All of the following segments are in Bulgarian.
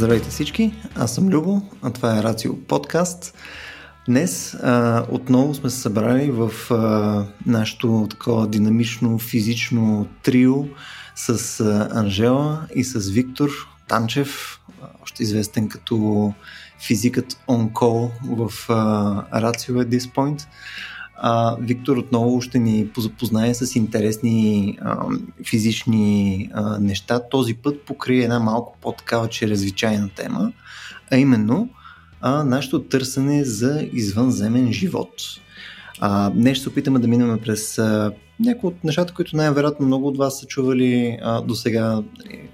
Здравейте всички, аз съм Любо, а това е Рацио подкаст. Днес а, отново сме се събрали в а, нашото такова динамично физично трио с а, Анжела и с Виктор Танчев, още известен като физикът on call в а, Рацио at this point. А, Виктор отново ще ни запознае с интересни а, физични а, неща. Този път покрие една малко по-такава чрезвичайна тема, а именно а, нашето търсене за извънземен живот. А, днес ще се опитаме да минем през някои от нещата, които най-вероятно много от вас са чували до сега нали,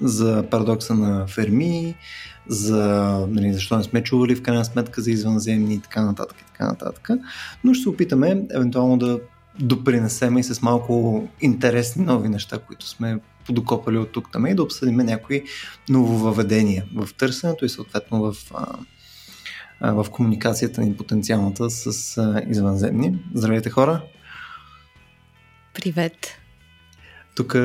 за парадокса на Ферми, за нали, защо не сме чували в крайна сметка за извънземни и така нататък така нататък. Но ще се опитаме евентуално да допринесем и с малко интересни нови неща, които сме подокопали от тук там и да обсъдим някои нововъведения в търсенето и съответно в, а, в комуникацията ни потенциалната с а, извънземни. Здравейте хора! Привет! Тук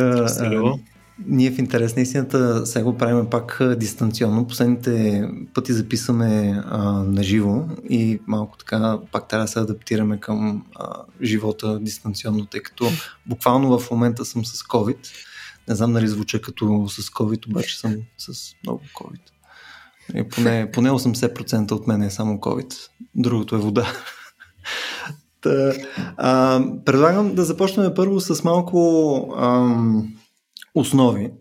ние в интерес на истината сега го правим пак дистанционно. Последните пъти записваме а, на живо и малко така пак трябва да се адаптираме към а, живота дистанционно, тъй като буквално в момента съм с COVID. Не знам дали звуча като с COVID, обаче съм с много COVID. И поне, поне 80% от мен е само COVID. Другото е вода. Та, а, предлагам да започнем първо с малко ам, основи.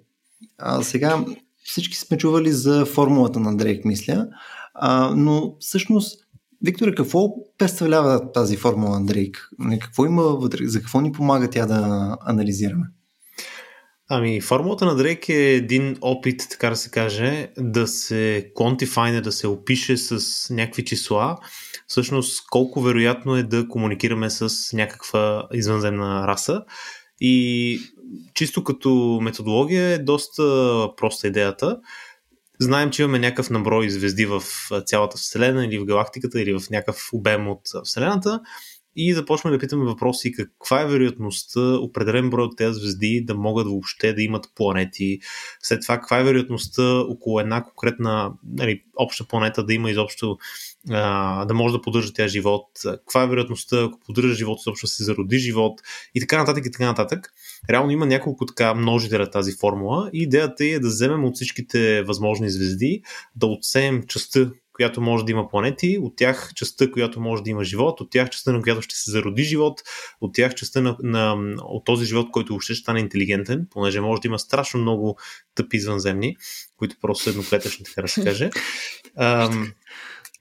А, сега всички сме чували за формулата на Дрейк, мисля, а, но всъщност Виктор, какво представлява тази формула на Дрейк? Какво има вътре? За какво ни помага тя да анализираме? Ами, формулата на Дрейк е един опит, така да се каже, да се quantify, да се опише с някакви числа, всъщност колко вероятно е да комуникираме с някаква извънземна раса. И чисто като методология е доста проста идеята. Знаем, че имаме някакъв наброй звезди в цялата Вселена или в галактиката или в някакъв обем от Вселената и започваме да питаме въпроси каква е вероятността определен брой от тези звезди да могат въобще да имат планети. След това каква е вероятността около една конкретна нали, обща планета да има изобщо да може да поддържа тя живот, каква е вероятността, ако поддържа живот, изобщо се зароди живот и така нататък и така нататък. Реално има няколко така множителя тази формула и идеята е да вземем от всичките възможни звезди, да отсеем частта, която може да има планети, от тях частта, която може да има живот, от тях частта, на която ще се зароди живот, от тях частта на, на, от този живот, който въобще ще стане интелигентен, понеже може да има страшно много тъпи извънземни, които просто са едноклетъчни, така да се каже.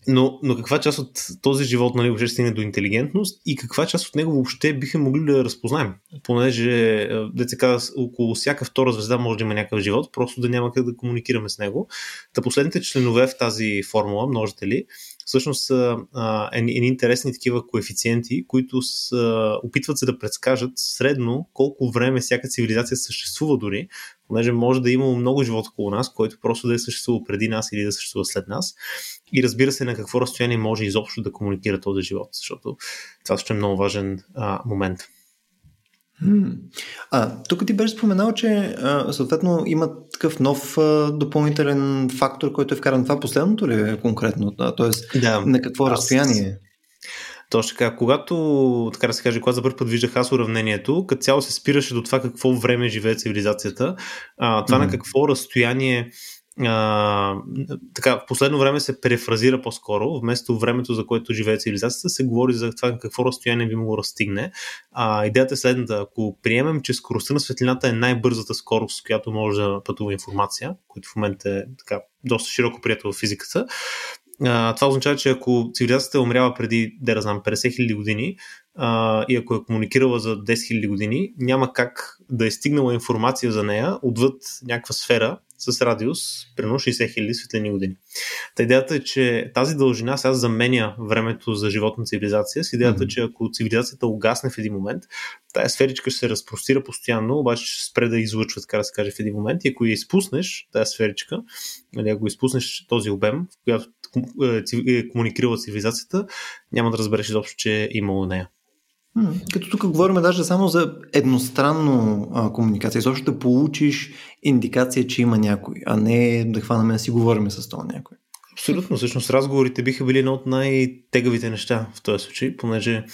Но, но каква част от този живот нали, въобще стигне до интелигентност и каква част от него въобще биха могли да разпознаем? Понеже, е, деца каза, около всяка втора звезда може да има някакъв живот, просто да няма как да комуникираме с него. Та последните членове в тази формула, множители, всъщност са едни интересни такива коефициенти, които са, опитват се да предскажат средно колко време всяка цивилизация съществува дори, понеже може да има много живот около нас, който просто да е съществувал преди нас или да съществува след нас. И разбира се на какво разстояние може изобщо да комуникира този живот, защото това ще е много важен а, момент. А, тук ти беше споменал, че а, съответно има такъв нов а, допълнителен фактор, който е вкаран. Това последното ли е конкретно? Тоест, да, на какво аз... разстояние? Точно така. Когато, така да се каже, когато за първ път виждах аз уравнението, като цяло се спираше до това какво време живее цивилизацията, а, това mm-hmm. на какво разстояние а, така, в последно време се префразира по-скоро, вместо времето, за което живее цивилизацията, се говори за това какво разстояние би могло да стигне. А, идеята е следната. Ако приемем, че скоростта на светлината е най-бързата скорост, с която може да пътува информация, което в момента е така, доста широко прието в физиката, а, това означава, че ако цивилизацията умряла преди, да знам, 50 000 години а, и ако е комуникирала за 10 000 години, няма как да е стигнала информация за нея отвъд някаква сфера, с радиус примерно 60 000 светлини години. Та идеята е, че тази дължина сега заменя времето за животна цивилизация с идеята, mm-hmm. че ако цивилизацията угасне в един момент, тая сферичка ще се разпростира постоянно, обаче ще спре да излъчва, така да се каже, в един момент и ако я изпуснеш, тази сферичка, или нали, ако изпуснеш този обем, в която е, е комуникирала цивилизацията, няма да разбереш изобщо, че е имало нея. Като тук говорим даже само за едностранно а, комуникация, също да получиш индикация, че има някой, а не да хванаме да си говорим с този някой. Абсолютно, всъщност разговорите биха били едно от най-тегавите неща в този случай, понеже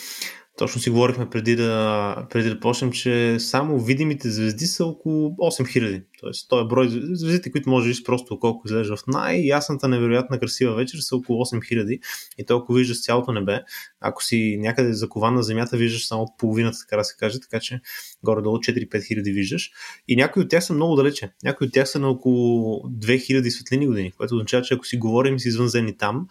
точно си говорихме преди да, преди да почнем, че само видимите звезди са около 8000. Тоест, този брой звездите, които може да видиш просто колко изглежда в най-ясната, невероятна, красива вечер, са около 8000. И то, ако виждаш цялото небе, ако си някъде закован на Земята, виждаш само половината, така да се каже, така че горе-долу 4-5 хиляди виждаш. И някои от тях са много далече. Някои от тях са на около 2000 светлини години, което означава, че ако си говорим с извънземни там,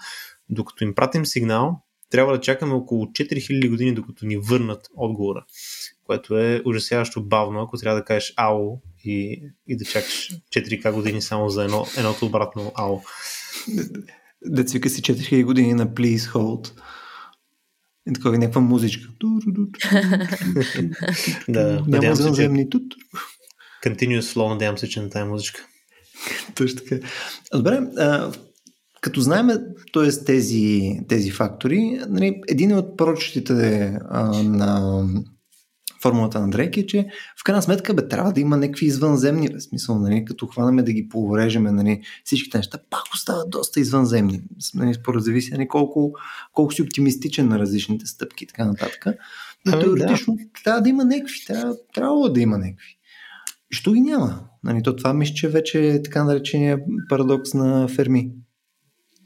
докато им пратим сигнал, трябва да чакаме около 4000 години, докато ни върнат отговора, което е ужасяващо бавно, ако трябва да кажеш АО и, и да чакаш 4К години само за едно, едното обратно АО. Децвика си 4000 години на Please Hold. И такова някаква музичка. да, Няма извънземни тут. Continuous flow, надявам се, че на тази музичка. Точно така. Добре, като знаем т.е. Тези, тези фактори, нали, един от прочетите на формулата на Дрейк е, че в крайна сметка бе, трябва да има някакви извънземни, в смисъл, нали, като хванаме да ги порежеме нали, всичките неща, пак остават доста извънземни. Нали, според зависи нали, колко, колко си оптимистичен на различните стъпки и така нататък. Но ами, теоретично да. трябва да има някакви, трябва, трябва да има някакви. Що ги няма? Нали, то това мисля, че вече е така наречения парадокс на Ферми.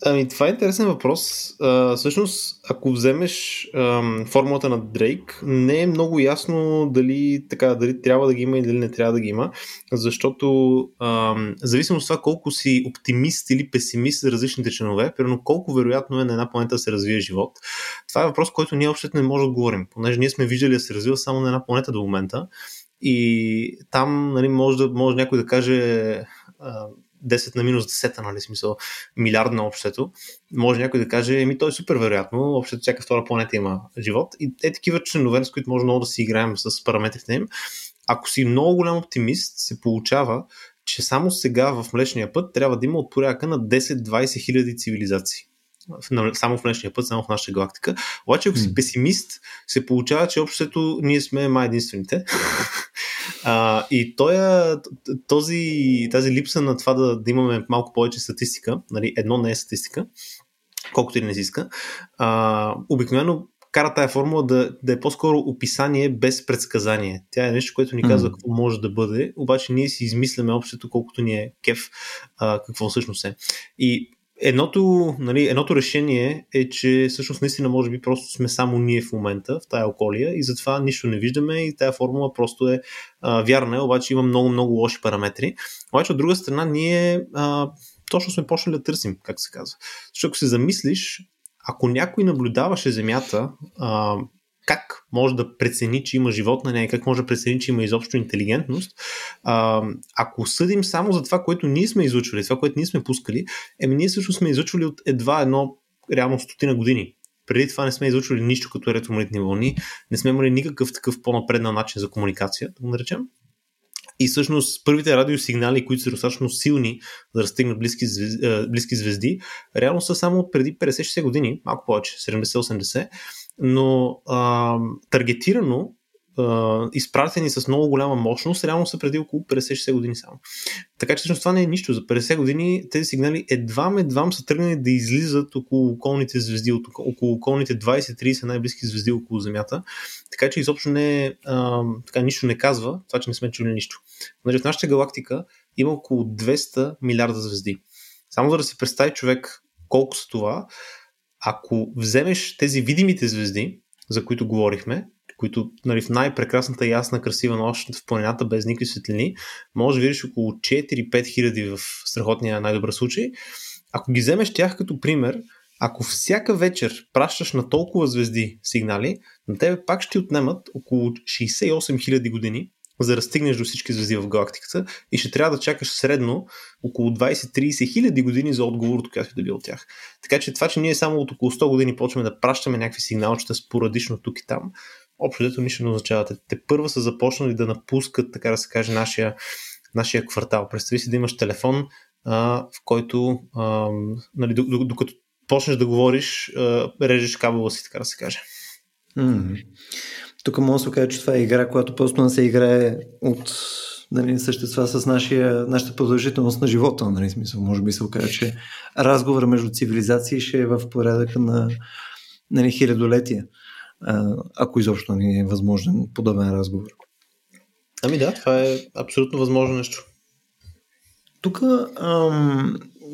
Ами, това е интересен въпрос. А, всъщност, ако вземеш а, формулата на Дрейк, не е много ясно дали, така, дали трябва да ги има или не трябва да ги има, защото а, зависимо от това колко си оптимист или песимист за различните членове, примерно колко вероятно е на една планета да се развие живот, това е въпрос, който ние общо не можем да отговорим, понеже ние сме виждали да се развива само на една планета до момента и там нали, може, да, може някой да каже 10 на минус 10, нали, смисъл, милиардна общото, може някой да каже, еми той е супер вероятно, общото всяка втора планета има живот. И е такива членове, с които може много да си играем с параметрите им. Ако си много голям оптимист, се получава, че само сега в Млечния път трябва да има от порядъка на 10-20 хиляди цивилизации само в днешния път, само в нашата галактика. Обаче, ако си песимист, се получава, че общото ние сме май единствените. а, и тоя, този, тази липса на това да, да имаме малко повече статистика, нали, едно не е статистика, колкото и не си иска, а, обикновено кара тая формула да, да е по-скоро описание без предсказание. Тя е нещо, което ни казва какво може да бъде, обаче ние си измисляме общото колкото ни е кеф а, какво всъщност е. И Едното, нали, едното решение е, че всъщност наистина може би просто сме само ние в момента в тая околия и затова нищо не виждаме и тая формула просто е а, вярна, обаче има много-много лоши параметри. Обаче от друга страна ние а, точно сме почнали да търсим, как се казва. Защото ако се замислиш, ако някой наблюдаваше Земята как може да прецени, че има живот на нея, как може да прецени, че има изобщо интелигентност, ако съдим само за това, което ние сме изучвали, това, което ние сме пускали, еми ние също сме изучвали от едва едно реално стотина години. Преди това не сме изучвали нищо като електромагнитни вълни, не сме имали никакъв такъв по-напреднал начин за комуникация, да го наречем. И всъщност първите радиосигнали, които са достатъчно силни за да стигнат близки звезди, близки звезди, реално са само от преди 50-60 години, малко повече, 70-80, но а, таргетирано Uh, изпратени с много голяма мощност, реално са преди около 50-60 години само. Така че всъщност това не е нищо. За 50 години тези сигнали едва едва са тръгнали да излизат около околните звезди, около околните 20-30 най-близки звезди около Земята. Така че изобщо не, uh, така, нищо не казва това, че не сме чули нищо. Значи в нашата галактика има около 200 милиарда звезди. Само за да си представи човек колко са това, ако вземеш тези видимите звезди, за които говорихме, които нали, в най-прекрасната ясна, красива нощ в планината без никакви светлини, може да видиш около 4-5 хиляди в страхотния най-добър случай. Ако ги вземеш тях като пример, ако всяка вечер пращаш на толкова звезди сигнали, на тебе пак ще отнемат около 68 000 години, за да стигнеш до всички звезди в галактиката и ще трябва да чакаш средно около 20-30 хиляди години за отговор от която да би от тях. Така че това, че ние само от около 100 години почваме да пращаме някакви сигналчета спорадично тук и там, общо дето нищо не означава. Те, първа са започнали да напускат, така да се каже, нашия, нашия квартал. Представи си да имаш телефон, а, в който, а, нали, докато почнеш да говориш, а, режеш кабела си, така да се каже. Mm. Тук мога да се каже, че това е игра, която просто не се играе от нали, същества с нашия, нашата продължителност на живота. Нали, смисъл, може би се окаже, че разговор между цивилизации ще е в порядъка на нали, хилядолетия, ако изобщо не е възможен подобен разговор. Ами да, това е абсолютно възможно нещо. Тук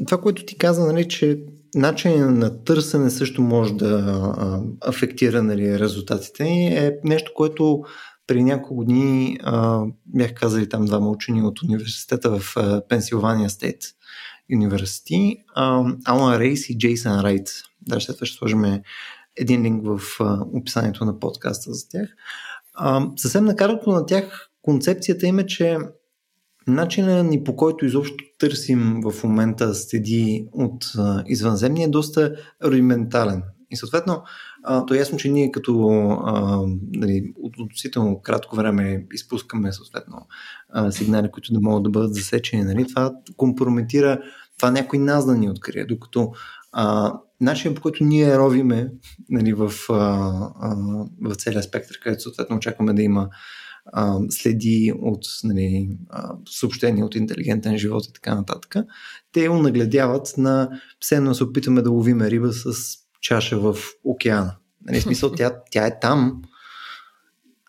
това, което ти каза, нали, че начинът на търсене също може да афектира нали, резултатите е нещо, което при няколко дни а, бях казали там двама учени от университета в Пенсилвания Стейт университет, Алан Рейс и Джейсън Райт. Да, ще ще сложим един линк в а, описанието на подкаста за тях. А, съвсем накратко на тях концепцията им е, че начинът ни по който изобщо търсим в момента следи от а, извънземни е доста рудиментален. И съответно, а, то е ясно, че ние като нали, от относително кратко време изпускаме съответно а, сигнали, които да могат да бъдат засечени. Нали? Това компрометира това някой нас да ни открие, докато а, начинът по който ние ровиме нали, в, а, а, в целия спектър, където съответно очакваме да има а, следи от нали, а, съобщения от интелигентен живот и така нататък, те унагледяват на все едно се опитаме да ловиме риба с чаша в океана. Нали, смисъл, тя, тя е там,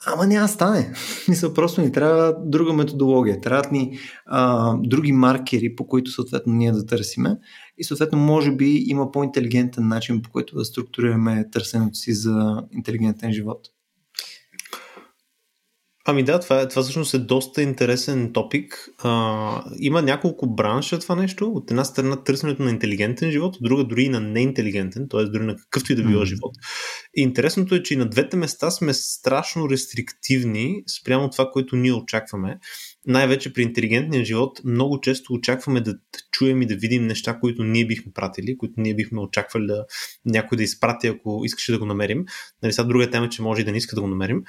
ама няма стане. Мисля, просто ни трябва друга методология. Трябват ни а, други маркери, по които съответно ние да търсиме. И съответно, може би има по-интелигентен начин, по който да структурираме търсенето си за интелигентен живот. Ами да, това, това всъщност е доста интересен топик. А, има няколко бранша това нещо. От една страна търсенето на интелигентен живот, от друга дори и на неинтелигентен, т.е. дори на какъвто и да било mm-hmm. живот. И интересното е, че и на двете места сме страшно рестриктивни спрямо това, което ние очакваме най-вече при интелигентния живот много често очакваме да, чуем и да видим неща, които ние бихме пратили, които ние бихме очаквали да някой да изпрати, ако искаше да го намерим. Нали, сега друга тема, че може и да не иска да го намерим.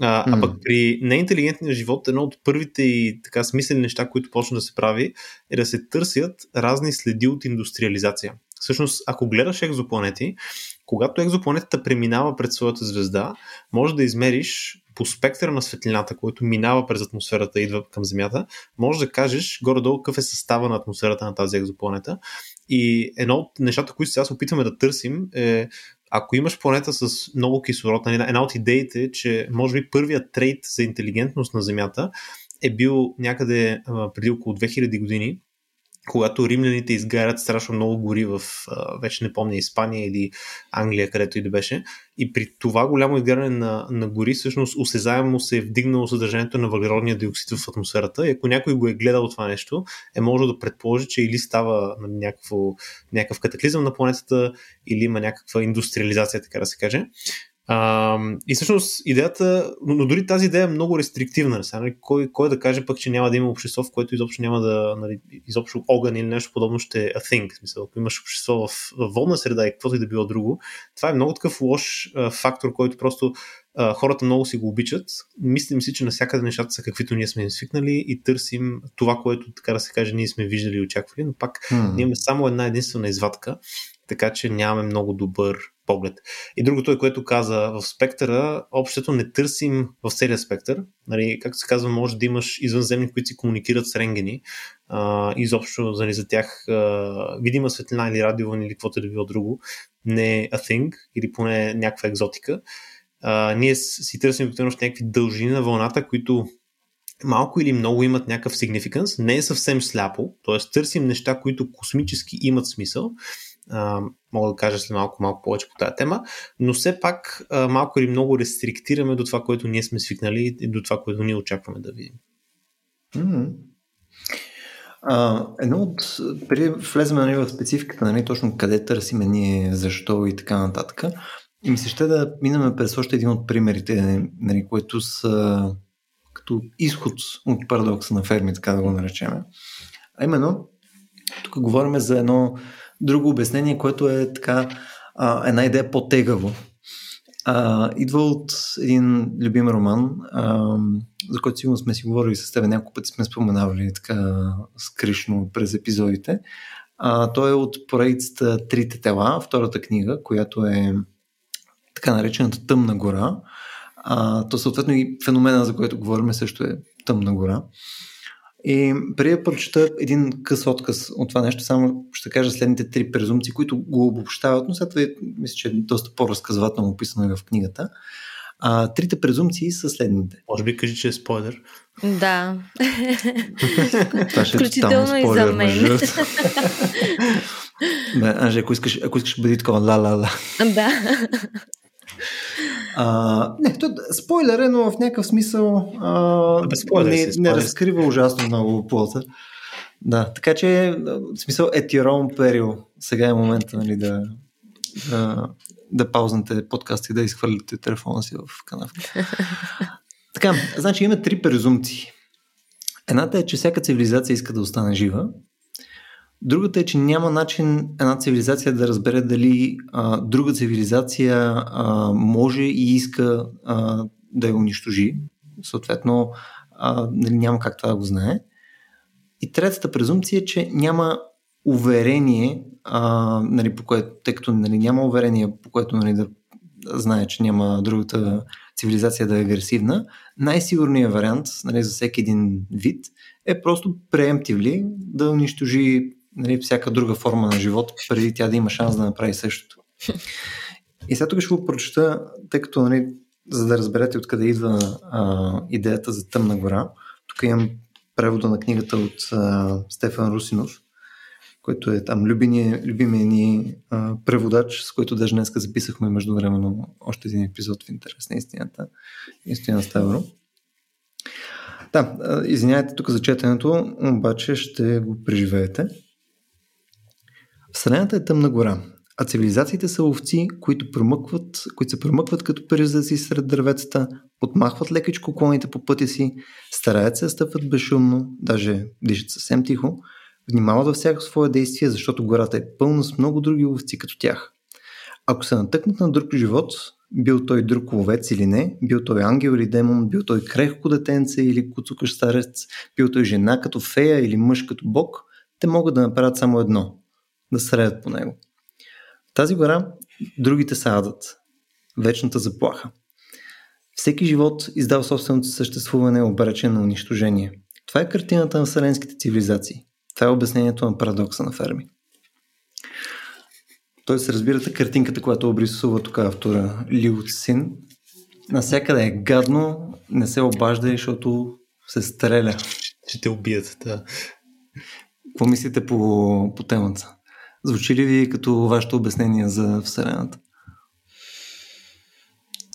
А, mm. а пък при неинтелигентния живот едно от първите и така смислени неща, които почна да се прави, е да се търсят разни следи от индустриализация. Всъщност, ако гледаш екзопланети, когато екзопланетата преминава пред своята звезда, може да измериш по спектъра на светлината, който минава през атмосферата и идва към Земята, може да кажеш горе-долу какъв е състава на атмосферата на тази екзопланета. И едно от нещата, които сега се опитваме да търсим е ако имаш планета с много кислород, нали, една от идеите е, че може би първият трейд за интелигентност на Земята е бил някъде преди около 2000 години, когато римляните изгарят страшно много гори в, вече не помня, Испания или Англия, където и да беше. И при това голямо изгаряне на, на гори, всъщност осезаемо се е вдигнало съдържанието на въглеродния диоксид в атмосферата. И ако някой го е гледал това нещо, е може да предположи, че или става на някакво, някакъв катаклизъм на планетата, или има някаква индустриализация, така да се каже. А, и всъщност идеята, но дори тази идея е много рестриктивна. Сега, нали? кой, кой да каже пък, че няма да има общество, в което изобщо няма да, нали, изобщо огън или нещо подобно ще е a thing. В смисъл, ако имаш общество в, в водна среда и каквото и да било друго, това е много такъв лош а, фактор, който просто а, хората много си го обичат. Мислим си, че навсякъде нещата са каквито ние сме свикнали и търсим това, което, така да се каже, ние сме виждали и очаквали, но пак hmm. ние имаме само една единствена извадка, така че нямаме много добър поглед. И другото е, което каза в спектъра, общото не търсим в целия спектър. Нали, както се казва, може да имаш извънземни, които си комуникират с ренгени. А, изобщо нали, за тях а, видима светлина или радиован или каквото да било друго не е a thing или поне някаква екзотика. А, ние си търсим обикновено някакви дължини на вълната, които малко или много имат някакъв significance, не е съвсем сляпо, т.е. търсим неща, които космически имат смисъл а, мога да кажа след малко, малко повече по тази тема, но все пак а, малко или много рестриктираме до това, което ние сме свикнали и до това, което ние очакваме да видим. Mm-hmm. А, едно от, преди влезем нали, в спецификата, нали, точно къде търсиме ние, защо и така нататък, и ми се ще да минаме през още един от примерите, нали, които са като изход от парадокса на ферми, така да го наречем. А именно, тук говорим за едно друго обяснение, което е така а, една идея по-тегаво. А, идва от един любим роман, а, за който сигурно сме си говорили с теб, няколко пъти сме споменавали така скришно през епизодите. А, той е от поредицата Трите тела, втората книга, която е така наречената Тъмна гора. А, то съответно и феномена, за който говорим, също е тъмна гора. И преди да прочета един къс отказ от това нещо, само ще кажа следните три презумпции, които го обобщават, но след това мисля, че е доста по-разказвателно описано и в книгата. А, трите презумпции са следните. Може би кажи, че е спойлер. Да. Това ще е Включително и за мен. Бе, Анже, ако искаш, ако искаш бъди такова ла-ла-ла. Да. А, не, то, спойлер е, но в някакъв смисъл а, Без спойлер не, си, не разкрива ужасно много плота. Да, така че в смисъл е тирон перил. Сега е момента нали, да, да, да паузнете подкаста и да изхвърлите телефона си в канавка. така, значи има три презумпции. Едната е, че всяка цивилизация иска да остане жива. Другата е, че няма начин една цивилизация да разбере дали а, друга цивилизация а, може и иска а, да я унищожи. Съответно, а, нали, няма как това да го знае. И третата презумпция е, че няма уверение, а, нали, по което, тъй като нали, няма уверение, по което нали, да знае, че няма другата цивилизация да е агресивна, най-сигурният вариант нали, за всеки един вид е просто преемтивли да унищожи нали, всяка друга форма на живот, преди тя да има шанс да направи същото. И сега тук ще го прочета, тъй като, нали, за да разберете откъде идва а, идеята за Тъмна гора. Тук имам превода на книгата от а, Стефан Русинов, който е там любимия, любимия ни преводач, с който даже днес записахме междувременно още един епизод в интерес на истината. Истина Ставро. Да, извинявайте тук за четенето, обаче ще го преживеете. Вселената е тъмна гора, а цивилизациите са овци, които, промъкват, които се промъкват като перизаци сред дърветата, подмахват лекичко клоните по пътя си, стараят се да стъпват безшумно, даже дишат съвсем тихо, внимават във всяко свое действие, защото гората е пълна с много други овци като тях. Ако се натъкнат на друг живот, бил той друг ловец или не, бил той ангел или демон, бил той крехко детенце или куцукаш старец, бил той жена като фея или мъж като бог, те могат да направят само едно – да средят по него. В тази гора другите са адът, вечната заплаха. Всеки живот издава собственото съществуване обречен на унищожение. Това е картината на вселенските цивилизации. Това е обяснението на парадокса на Ферми. Той се разбирате картинката, която обрисува тук автора Лиу Син. Насякъде е гадно, не се обажда, защото се стреля. Ще те убият, да. Какво по, по темата? Звучи ли ви като вашето обяснение за Вселената?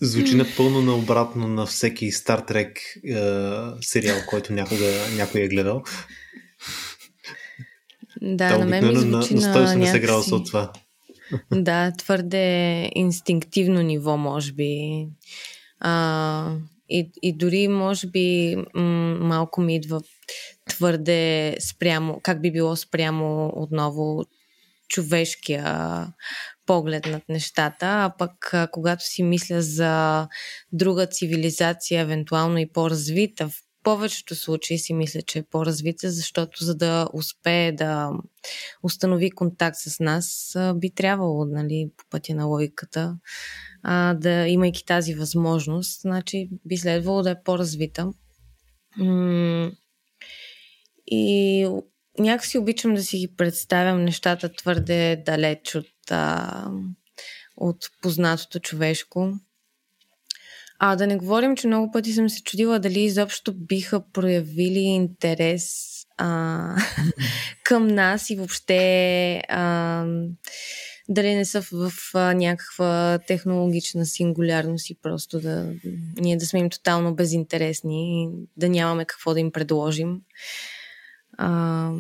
Звучи напълно наобратно на всеки Star Trek е, сериал, който някога някой е гледал. Да, на мен ми звучи на, на 180 някакси... градуса от това. Да, твърде инстинктивно ниво, може би. А, и, и дори, може би, м- малко ми идва твърде спрямо, как би било спрямо отново човешкия поглед над нещата, а пък когато си мисля за друга цивилизация, евентуално и по-развита, в повечето случаи си мисля, че е по-развита, защото за да успее да установи контакт с нас, би трябвало, нали, по пътя на логиката, да имайки тази възможност, значи би следвало да е по-развита. И някакси обичам да си ги представям нещата твърде далеч от, а, от познатото човешко. А да не говорим, че много пъти съм се чудила дали изобщо биха проявили интерес а, към нас и въобще а, дали не са в, а, някаква технологична сингулярност и просто да ние да сме им тотално безинтересни и да нямаме какво да им предложим. А,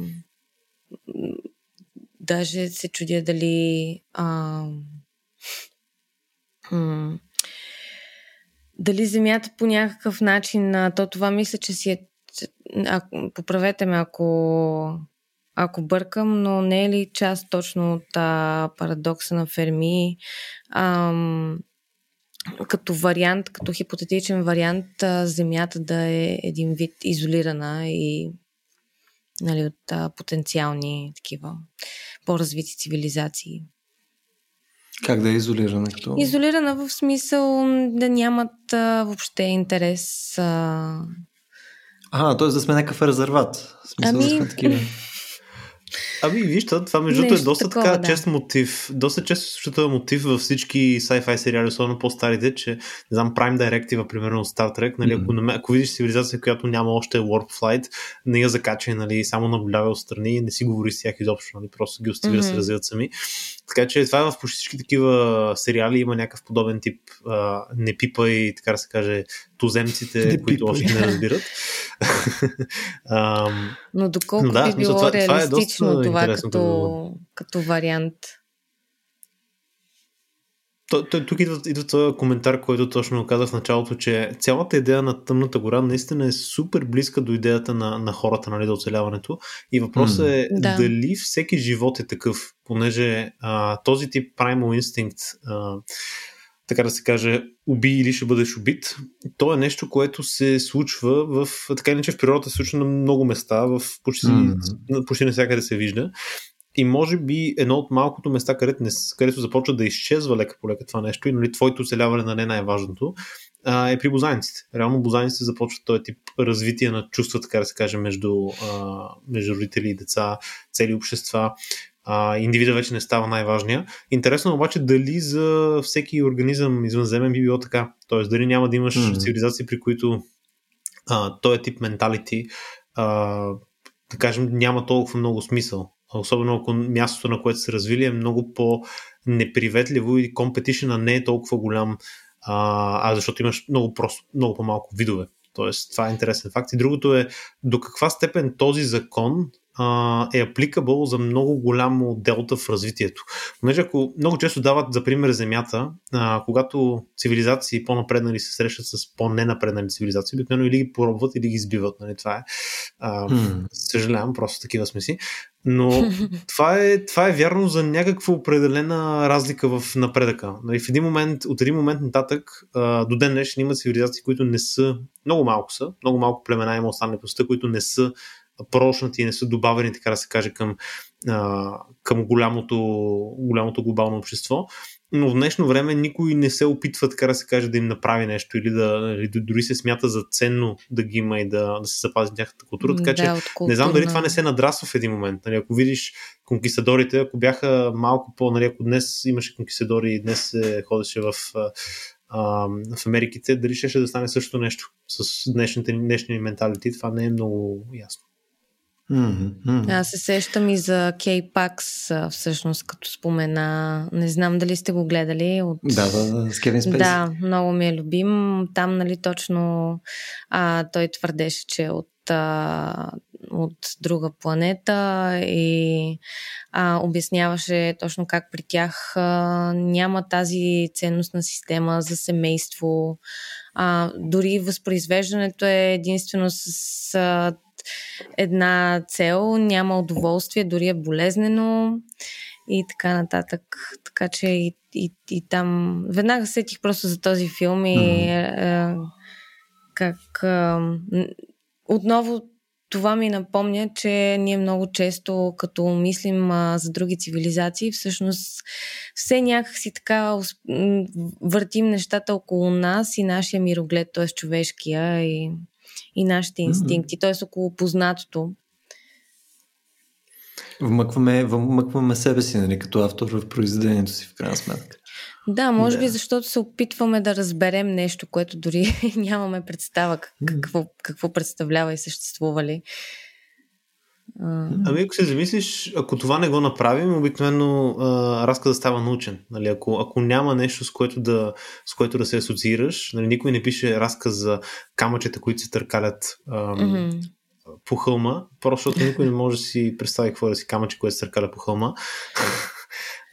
даже се чудя дали а, дали земята по някакъв начин, то това мисля, че си е а, поправете ме ако ако бъркам, но не е ли част точно от а, парадокса на Ферми? Ам, като вариант, като хипотетичен вариант, а, Земята да е един вид изолирана и нали, от а, потенциални такива по-развити цивилизации. Как да е изолирана? Като... Изолирана в смисъл да нямат а, въобще интерес. А... А, т.е. да сме някакъв резерват. В смисъл, ами... да сме такива. Ами, вижте, това между другото е доста такова, така да. чест мотив. Доста често също този мотив във всички sci-fi сериали, особено по-старите, че, не знам, Prime Directive, примерно от Star Trek, нали, mm-hmm. ако, наме, ако видиш цивилизация, която няма още Warp Flight, не я закачай, нали, само наблюдава отстрани и не си говори с тях изобщо, нали, просто ги остави mm-hmm. да се развиват сами. Така че това е в почти всички такива сериали има някакъв подобен тип а, не пипа и така да се каже туземците, не които пипа. още не разбират. Но доколко но да, би било това, реалистично това, е това като, като вариант? тук идва, идва този коментар, който точно казах в началото, че цялата идея на Тъмната гора наистина е супер близка до идеята на, на хората нали, до оцеляването. И въпросът е да. дали всеки живот е такъв, понеже а, този тип primal instinct, а, така да се каже, уби или ще бъдеш убит, то е нещо, което се случва в, така иначе в природата се случва на много места, в почти, mm-hmm. почти навсякъде се вижда. И може би едно от малкото места, където, не, където започва да изчезва лека по лека това нещо и нали, твоето оцеляване на не най-важното, а, е при бозайниците. Реално бозайниците започват този тип развитие на чувства, така да се каже, между, а, между родители и деца, цели общества. А, индивида вече не става най-важния. Интересно обаче дали за всеки организъм извънземен би било така. Тоест дали няма да имаш mm-hmm. цивилизации, при които а, този тип менталити да кажем, няма толкова много смисъл особено ако мястото, на което се развили, е много по-неприветливо и компетишена не е толкова голям, а, а защото имаш много, просто, много по-малко видове. Тоест, това е интересен факт. И другото е до каква степен този закон а, е апликабъл за много голямо делта в развитието. Понеже ако много често дават за пример Земята, а, когато цивилизации по-напреднали се срещат с по-ненапреднали цивилизации, обикновено или ги пробват, или ги избиват. Нали? Това е. А, hmm. Съжалявам, просто такива сме си. Но това е, това е вярно за някаква определена разлика в напредъка. Нали, в един момент, от един момент нататък, а, до ден днешен има цивилизации, които не са, много малко са, много малко племена има останали по света, които не са прошнати и не са добавени, така да се каже, към, а, към голямото, голямото глобално общество. Но в днешно време никой не се опитва, така да се каже, да им направи нещо или да или дори се смята за ценно да ги има и да, да се запази тяхната култура. Така да, че не знам дали това не се надрасва в един момент. Нали, ако видиш конкистадорите, ако бяха малко по, нали, ако днес имаше конкистадори и днес се ходеше в в Америките, дали ще, ще да стане също нещо с днешните, днешния менталити, това не е много ясно. Mm-hmm. Аз се сещам и за K-Pax, всъщност, като спомена. Не знам дали сте го гледали. От... Да, да, с Кевин Спейс. Да, много ми е любим. Там, нали, точно а, той твърдеше, че от а, от друга планета и а, обясняваше точно как при тях а, няма тази ценностна система за семейство. А, дори възпроизвеждането е единствено с а, една цел, няма удоволствие, дори е болезнено и така нататък. Така че и, и, и там веднага сетих просто за този филм и mm-hmm. е, как е, отново това ми напомня, че ние много често, като мислим а, за други цивилизации, всъщност все някакси така въртим нещата около нас и нашия мироглед, т.е. човешкия и и нашите инстинкти, mm-hmm. т.е. около познатото. Вмъкваме, вмъкваме себе си, нали, като автор в произведението си, в крайна сметка. Да, може да. би защото се опитваме да разберем нещо, което дори нямаме представа какво, какво представлява и съществува ли. Ами ако се замислиш, ако това не го направим, обикновено разказът става научен. Нали? Ако, ако няма нещо, с което да, с което да се асоциираш, нали? никой не пише разказ за камъчета, които се търкалят ам, mm-hmm. по хълма, просто защото никой не може да си представи какво е да си камъче, което се търкаля по хълма.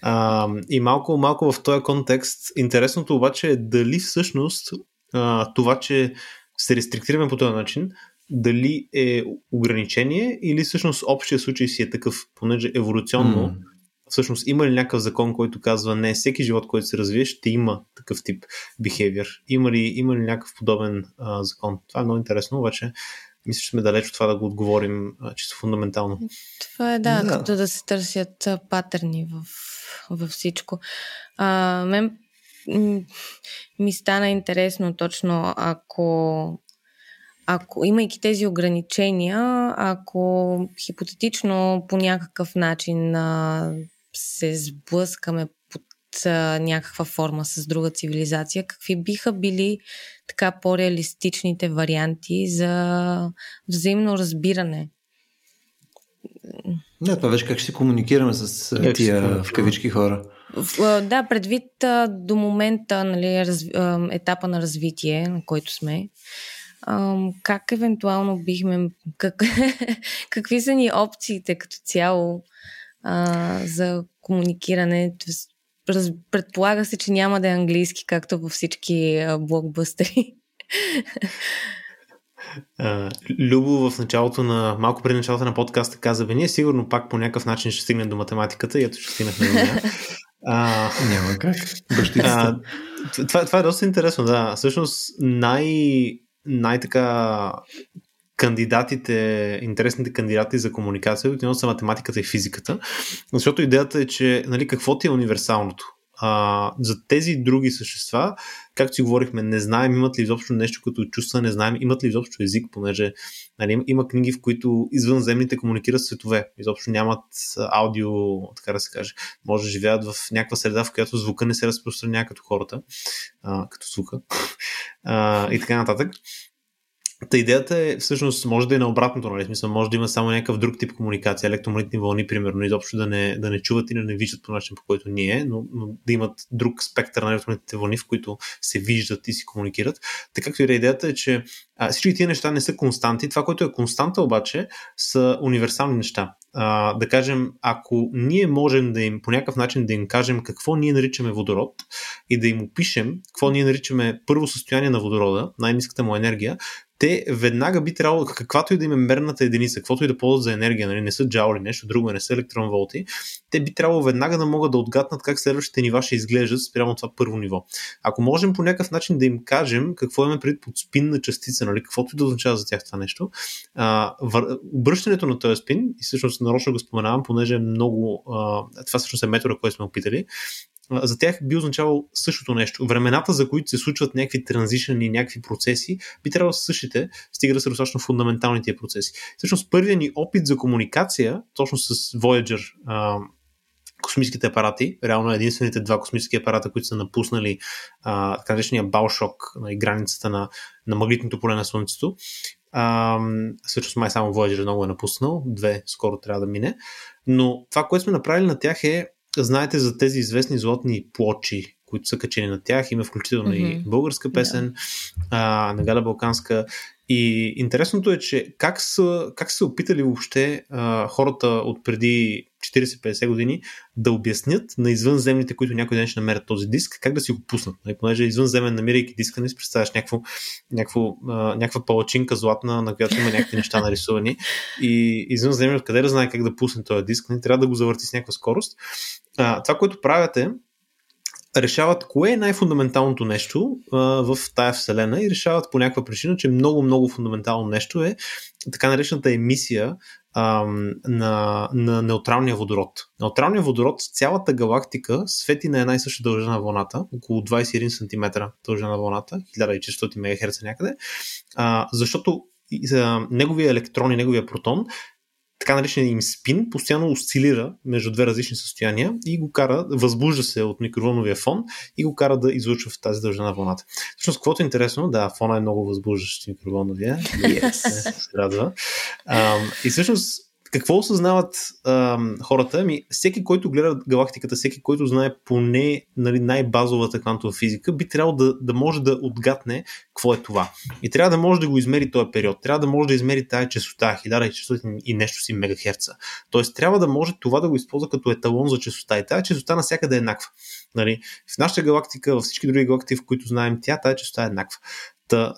А, и малко, малко в този контекст, интересното обаче е дали всъщност а, това, че се рестриктираме по този начин, дали е ограничение или всъщност общия случай си е такъв, понеже еволюционно mm. всъщност има ли някакъв закон, който казва не, всеки живот, който се развие, ще има такъв тип behavior? Има ли, има ли някакъв подобен а, закон? Това е много интересно, обаче мисля, че сме далеч от това да го отговорим а, чисто фундаментално. Това е да, да, като да се търсят патърни в, във всичко. А, мен ми стана интересно точно ако ако имайки тези ограничения, ако хипотетично по някакъв начин а, се сблъскаме под а, някаква форма с друга цивилизация, какви биха били така по-реалистичните варианти за взаимно разбиране? Не, това вече как ще се комуникираме с как тия в кавички хора. В, да, предвид до момента нали, раз, етапа на развитие, на който сме, как евентуално бихме. Как, какви са ни опциите като цяло а, за комуникиране? Раз, предполага се, че няма да е английски, както във всички блокбъстери. Любо в началото на, малко преди началото на подкаста каза, бе, ние сигурно пак по някакъв начин ще стигнем до математиката и ето ще стигнахме до нея. Няма как. Това, това е доста интересно, да. Всъщност най- най-така кандидатите, интересните кандидати за комуникация обикновено са математиката и физиката, защото идеята е, че нали, какво ти е универсалното? А, за тези други същества, както си говорихме, не знаем имат ли изобщо нещо като чувства, не знаем имат ли изобщо език, понеже нали, има книги, в които извънземните комуникират светове, изобщо нямат аудио, така да се каже. Може да живеят в някаква среда, в която звука не се разпространява като хората, а, като звука а, и така нататък. Та идеята е, всъщност, може да е на обратното, нали? Смисъл, може да има само някакъв друг тип комуникация, електромагнитни вълни, примерно, изобщо да не, да не чуват и да не виждат по начин, по който ние, но, но да имат друг спектър на електромагнитните вълни, в които се виждат и си комуникират. Така както и да е идеята е, че а, всички тия неща не са константи. Това, което е константа обаче, са универсални неща. А, да кажем, ако ние можем да им по някакъв начин да им кажем какво ние наричаме водород и да им опишем какво ние наричаме първо състояние на водорода, най-низката му енергия, те веднага би трябвало, каквато и да им е мерната единица, каквото и да ползват за енергия, нали, не са джаули, нещо друго, не са електронволти, те би трябвало веднага да могат да отгаднат как следващите нива ще изглеждат спрямо това първо ниво. Ако можем по някакъв начин да им кажем какво имаме пред под спинна частица, нали, каквото и да означава за тях това нещо, а, вър... обръщането на този спин, и всъщност нарочно го споменавам, понеже е много, а, това всъщност е метода, който сме опитали, за тях би означавало същото нещо. Времената, за които се случват някакви транзишни, някакви процеси, би трябвало същите, стига да са достатъчно фундаментални тия процеси. Всъщност, първият ни опит за комуникация, точно с Voyager, космическите апарати, реално единствените два космически апарата, които са напуснали а, така наречения балшок, на нали, границата на, на магнитното поле на Слънцето. А, всъщност май само Voyager много е напуснал, две скоро трябва да мине. Но това, което сме направили на тях е знаете за тези известни златни плочи, които са качени на тях. Има включително mm-hmm. и българска песен, yeah. а, на Галя Балканска. И интересното е, че как са, как са опитали въобще а, хората от преди 40-50 години да обяснят на извънземните, които някой ден ще намерят този диск, как да си го пуснат. Нали, понеже извънземен, намирайки диска, не си представяш някакво, някакво, а, някаква палачинка златна, на която има някакви неща нарисувани. И извънземен, откъде да знае как да пусне този диск, не нали, трябва да го завърти с някаква скорост. А, това, което правят е, решават кое е най-фундаменталното нещо а, в тая вселена и решават по някаква причина, че много, много фундаментално нещо е така наречената емисия на, на неутралния водород. Неутралният водород, цялата галактика свети на една и съща дължина на вълната, около 21 см дължина на вълната, 1400 МГц някъде, а, защото за неговия електрон и неговия протон така наречения им спин постоянно осцилира между две различни състояния и го кара, възбужда се от микровълновия фон и го кара да излучва в тази дължина вълната. Всъщност, каквото е интересно, да, фона е много възбуждащ микровълновия. Yes. се радва. и всъщност, какво осъзнават а, хората? Ами, всеки, който гледа галактиката, всеки, който знае поне нали, най-базовата квантова физика, би трябвало да, да може да отгадне какво е това. И трябва да може да го измери този период. Трябва да може да измери тази частота, 1400 и нещо си мегахерца. Тоест, трябва да може това да го използва като еталон за частота. И тази частота навсякъде е еднаква. Нали? В нашата галактика, във всички други галактики, в които знаем, тя тази частота е еднаква. Та,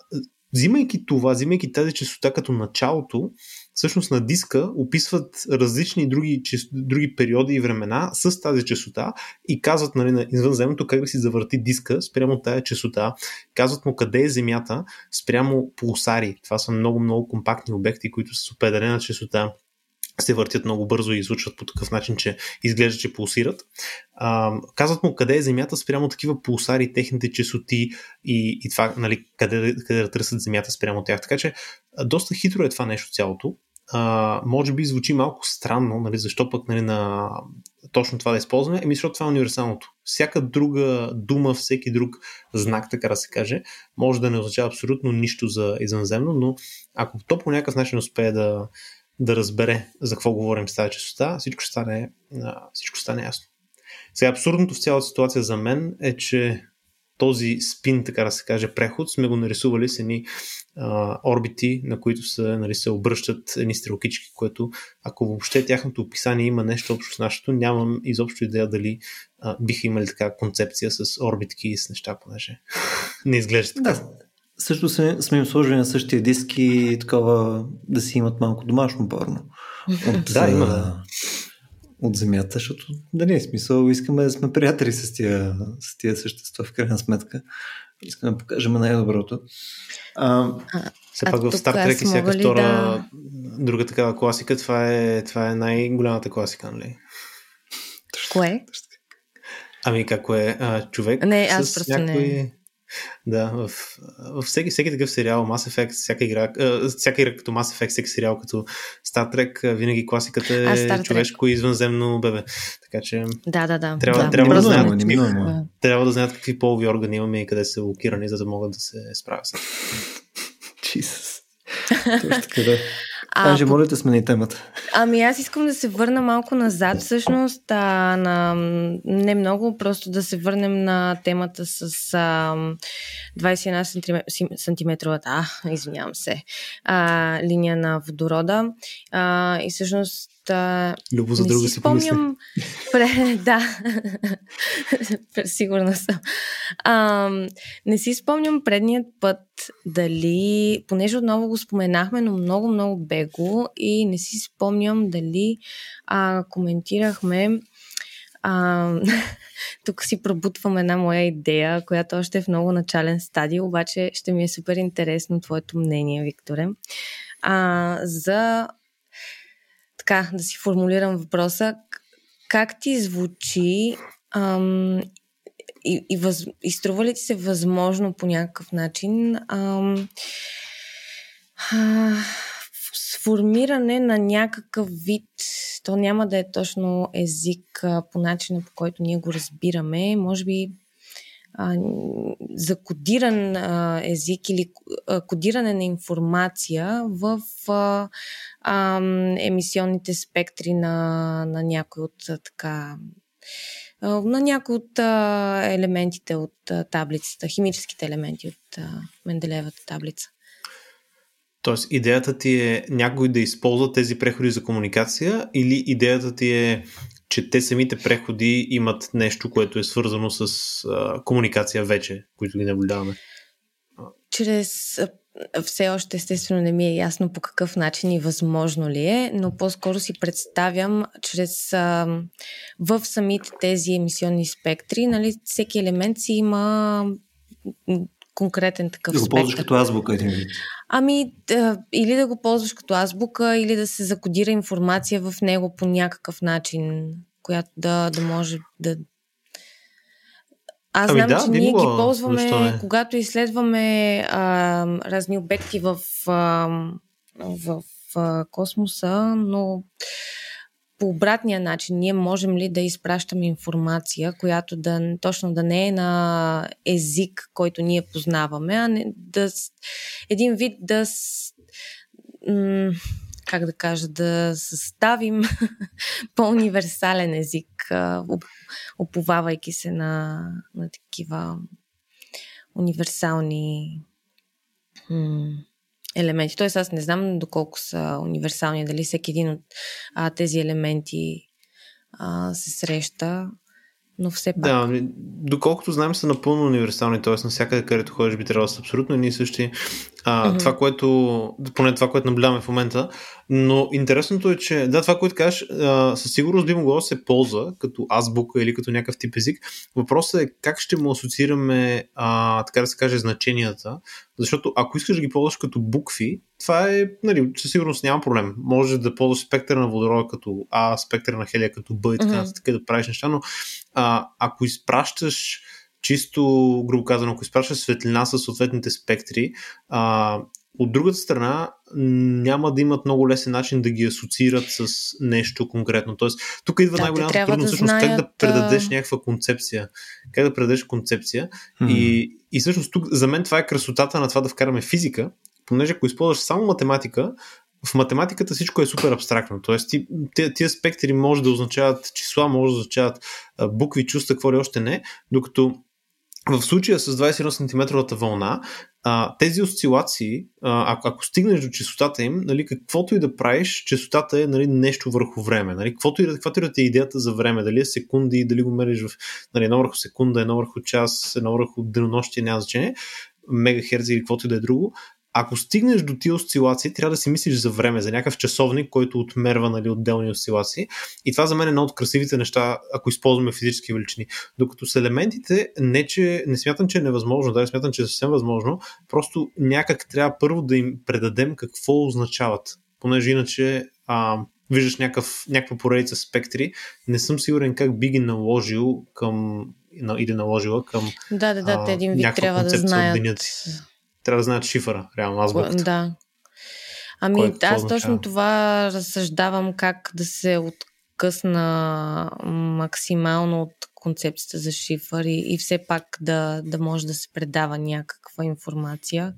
взимайки това, взимайки тази частота като началото, всъщност на диска описват различни други, други периоди и времена с тази частота и казват нали, на извънземното как да си завърти диска спрямо тази частота. Казват му къде е Земята спрямо пулсари. Това са много-много компактни обекти, които с определена частота се въртят много бързо и излучват по такъв начин, че изглежда, че пулсират. А, казват му къде е Земята спрямо такива пулсари, техните чесоти и, и това, нали, къде, къде да търсят Земята спрямо тях. Така че доста хитро е това нещо цялото. А, може би звучи малко странно, нали, защо пък нали, на точно това да използваме, еми защото това е универсалното. Всяка друга дума, всеки друг знак, така да се каже, може да не означава абсолютно нищо за извънземно, но ако то по някакъв начин успее да, да разбере за какво говорим с тази частота, всичко стане, всичко стане ясно. Сега абсурдното в цялата ситуация за мен е, че този спин, така да се каже, преход, сме го нарисували с едни а, орбити, на които се, нали, се обръщат едни стрелкички, което ако въобще тяхното описание има нещо общо с нашето, нямам изобщо идея дали а, биха имали така концепция с орбитки и с неща, понеже не изглежда така. Да, също сме, сме им сложили на същия диск и такова да си имат малко домашно порно. От, да, има. От земята, защото не е смисъл, искаме да сме приятели с тия, с тия същества в крайна сметка. Искаме да покажем най-доброто. А, все пак в Star Trek и всяка втора да... друга такава класика, това е, това е най-голямата класика, нали? Кое? Ами какво е а, човек не, аз с просто някой... Не да, в, в всеки, всеки такъв сериал, Mass Effect, всяка игра, э, всяка игра като Mass Effect, всеки сериал като Star Trek, винаги класиката е а, човешко и извънземно бебе. Така че да, да, да. Трябва, да, трябва, да, знаят, какви, трябва да знаят какви полови органи имаме и къде са блокирани, за да могат да се справят с Jesus. Точно така да. А, Каже, моля да смени темата. Ами аз искам да се върна малко назад, всъщност, а, на не много, просто да се върнем на темата с а, 21 сантиметровата, а, извинявам се, а, линия на водорода. А, и всъщност а, Любо за друга си спомням. Пре, да, сигурна съм. А, не си спомням предният път дали, понеже отново го споменахме, но много, много бего и не си спомням дали а, коментирахме а, тук си пробутвам една моя идея, която още е в много начален стадий, обаче ще ми е супер интересно твоето мнение, Викторе. А, за така, да си формулирам въпроса, как ти звучи ам, и, и, въз, и струва ли ти се възможно по някакъв начин ам, а, сформиране на някакъв вид, то няма да е точно език а, по начина по който ние го разбираме, може би а, за кодиран а, език или а, кодиране на информация в а, а, емисионните спектри на, на някои от така на някои от а, елементите от а, таблицата, химическите елементи от а, Менделевата таблица. Тоест, идеята ти е някой да използва тези преходи за комуникация или идеята ти е че те самите преходи имат нещо, което е свързано с а, комуникация вече, които ги наблюдаваме. Чрез все още естествено не ми е ясно по какъв начин и възможно ли е, но по-скоро си представям чрез а, в самите тези емисионни спектри, нали, всеки елемент си има конкретен такъв Да го ползваш като азбука един вид. Ами, да, или да го ползваш като азбука, или да се закодира информация в него по някакъв начин, която да, да може да... Аз ами знам, да, че ние ги ползваме, когато изследваме а, разни обекти в, а, в а, космоса, но по обратния начин, ние можем ли да изпращаме информация, която да, точно да не е на език, който ние познаваме, а не, да един вид да как да кажа, да съставим по-универсален език, оповавайки се на, на такива универсални елементи. Тоест аз не знам доколко са универсални, дали всеки един от а, тези елементи а, се среща, но все пак. Да, ами, доколкото знаем са напълно универсални, т.е. навсякъде, където ходиш би трябвало да са абсолютно едни и същи. А, mm-hmm. това, което, поне това, което наблюдаваме в момента. Но интересното е, че да, това, което кажеш, а, със сигурност би могло да се ползва като азбука или като някакъв тип език. Въпросът е как ще му асоциираме, а, така да се каже, значенията. Защото ако искаш да ги ползваш като букви, това е, нали, със сигурност няма проблем. Може да ползваш спектъра на водорода като А, спектъра на хелия като Б и така, mm-hmm. така да правиш неща, но а, ако изпращаш чисто, грубо казано, ако изпращаш светлина с съответните спектри, а, от другата страна няма да имат много лесен начин да ги асоциират с нещо конкретно. Тоест, тук идва да, най-голямата трудност, да всъщност, знаят... как да предадеш някаква концепция. Как да предадеш концепция. Mm-hmm. И, и всъщност тук за мен това е красотата на това да вкараме физика, понеже ако използваш само математика, в математиката всичко е супер абстрактно. Тоест, ти, тия, тия спектри може да означават числа, може да означават букви, чувства, какво ли още не, докато в случая с 21 см вълна, а, тези осцилации, а, ако, ако стигнеш до частотата им, нали, каквото и да правиш, частотата е нали, нещо върху време. Нали, каквото и да, каквото и да ти е идеята за време, дали е секунди, дали го мериш в нали, едно върху секунда, едно върху час, едно върху денонощие, няма значение, мегахерци или каквото и да е друго, ако стигнеш до тия осцилации, трябва да си мислиш за време, за някакъв часовник, който отмерва нали, отделни осцилации. И това за мен е едно от красивите неща, ако използваме физически величини. Докато с елементите, не, че, не смятам, че е невъзможно, да, смятам, че е съвсем възможно, просто някак трябва първо да им предадем какво означават. Понеже иначе а, виждаш някакъв, някаква поредица спектри, не съм сигурен как би ги наложил към или наложила към да, да, да, те един вид трябва да знаят трябва да знаят шифъра, реално азбуката. Да. Ами аз точно това разсъждавам как да се откъсна максимално от концепцията за шифър и, и все пак да, да може да се предава някаква информация.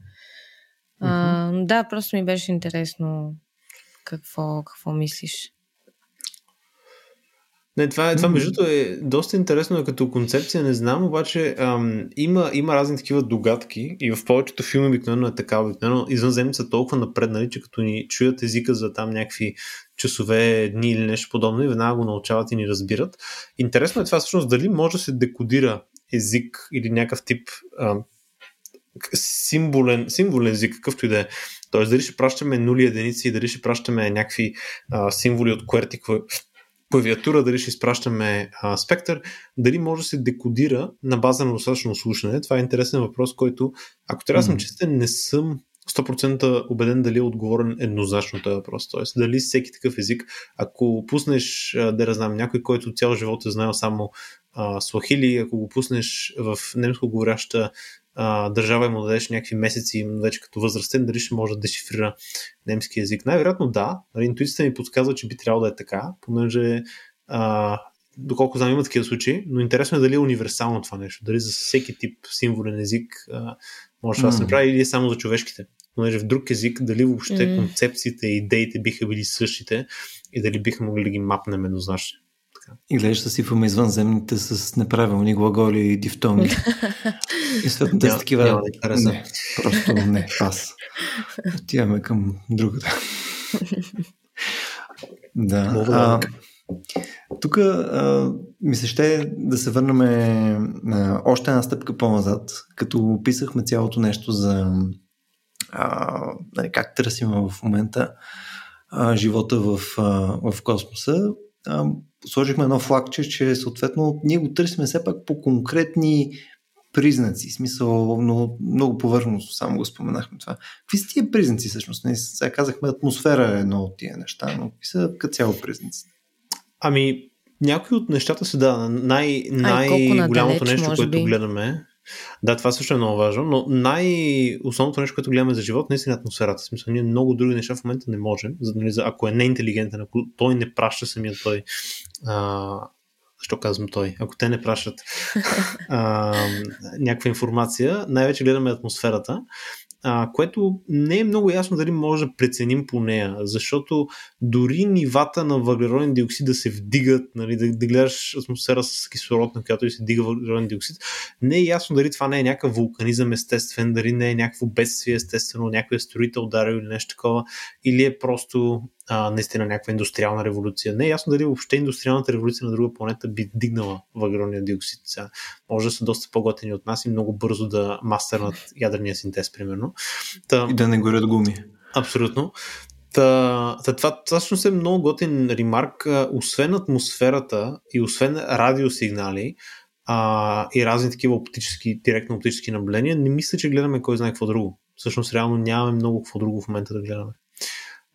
Mm-hmm. А, да, просто ми беше интересно какво, какво мислиш. Не, това, е, това между е доста интересно като концепция, не знам, обаче ам, има, има разни такива догадки и в повечето филми обикновено е така, обикновено извънземни са толкова напреднали, че като ни чуят езика за там някакви часове, дни или нещо подобно и веднага го научават и ни разбират. Интересно е това всъщност дали може да се декодира език или някакъв тип ам, символен, символен език, какъвто и да е. Тоест дали ще пращаме нули единици, дали ще пращаме някакви а, символи от QWERTY, клавиатура, дали ще изпращаме а, спектър, дали може да се декодира на база на достатъчно слушане. Това е интересен въпрос, който, ако трябва да съм честен, не съм 100% убеден дали е отговорен еднозначно този въпрос. Тоест, дали всеки такъв език, ако пуснеш, да не знам, някой, който цял живот е знаел само а, Суахили, ако го пуснеш в немско говоряща а, държава и му дадеш някакви месеци, вече като възрастен, дали ще може да дешифрира немски язик. Най-вероятно да. Нали, интуицията ми подсказва, че би трябвало да е така, понеже а, доколко знам има такива случаи, но интересно е дали е универсално това нещо, дали за всеки тип символен език а, може това да се направи или е само за човешките. Понеже в друг език, дали въобще mm. концепциите и идеите биха били същите и дали биха могли да ги мапнем еднозначно. И гледаш да си в извънземните с неправилни глаголи и дифтонги. и съответно те са такива... Няма да не, просто не, аз. Отиваме към другата. да. А, тук ми се ще да се върнем а, още една стъпка по-назад, като описахме цялото нещо за а, нали, как търсим в момента а, живота в, а, в космоса. А, сложихме едно флагче, че съответно ние го търсиме все пак по конкретни признаци, смисъл, но много повърхностно само го споменахме това. Какви са тия признаци всъщност? Не, сега казахме атмосфера е едно от тия неща, но какви са като цяло признаци? Ами, някои от нещата са да, най- най-голямото нещо, което би. гледаме да, това също е много важно, но най-основното нещо, което гледаме за живот, наистина е атмосферата. В смисъл, ние много други неща в момента не можем, за, нали, за, ако е неинтелигентен, ако той не праща самия той а, защо казвам той, ако те не пращат а, някаква информация, най-вече гледаме атмосферата а, което не е много ясно дали може да преценим по нея, защото дори нивата на въглероден диоксид да се вдигат, нали, да, да гледаш атмосфера с кислород, на която и се дига въглероден диоксид, не е ясно дали това не е някакъв вулканизъм естествен, дали не е някакво бедствие естествено, някой строител ударил или нещо такова, или е просто а, наистина някаква индустриална революция. Не е ясно дали въобще индустриалната революция на друга планета би дигнала въглеродния диоксид. Сега, може да са доста по-готени от нас и много бързо да мастърнат ядрения синтез, примерно. Та, и да не горят гуми. Абсолютно. Та, та, това, всъщност е много готин ремарк. Освен атмосферата и освен радиосигнали а, и разни такива оптически, директно оптически наблюдения, не мисля, че гледаме кой знае какво друго. Всъщност реално нямаме много какво друго в момента да гледаме.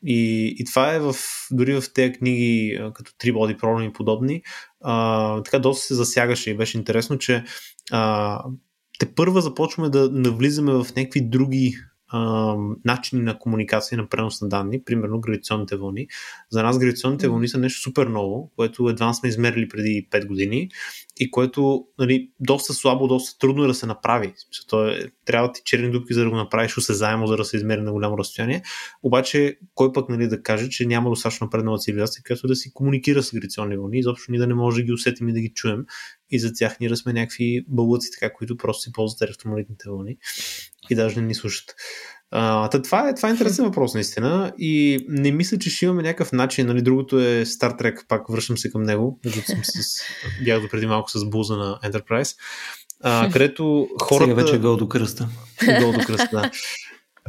И, и това е в, дори в тези книги, като Три боди проблеми и подобни, а, така доста се засягаше и беше интересно, че а, те първа започваме да навлизаме в някакви други а, начини на комуникация на пренос на данни, примерно гравитационните вълни. За нас гравитационните вълни са нещо супер ново, което едва сме измерили преди 5 години и което нали, доста слабо, доста трудно е да се направи. То е, трябва ти черни дупки за да го направиш осезаемо, за да се измери на голямо разстояние. Обаче, кой пък нали, да каже, че няма достатъчно напреднала цивилизация, която да си комуникира с гравитационни вълни, изобщо ние да не може да ги усетим и да ги чуем. И за тях ние да сме някакви бълъци, така, които просто си ползват електромагнитните вълни и даже не ни слушат. А, това, е, това е интересен въпрос, наистина. И не мисля, че ще имаме някакъв начин. Нали, другото е Star Trek, пак връщам се към него. съм с, бях до преди малко с буза на Enterprise. А, където хората... Сега вече е гол до кръста. Гол до кръста, да.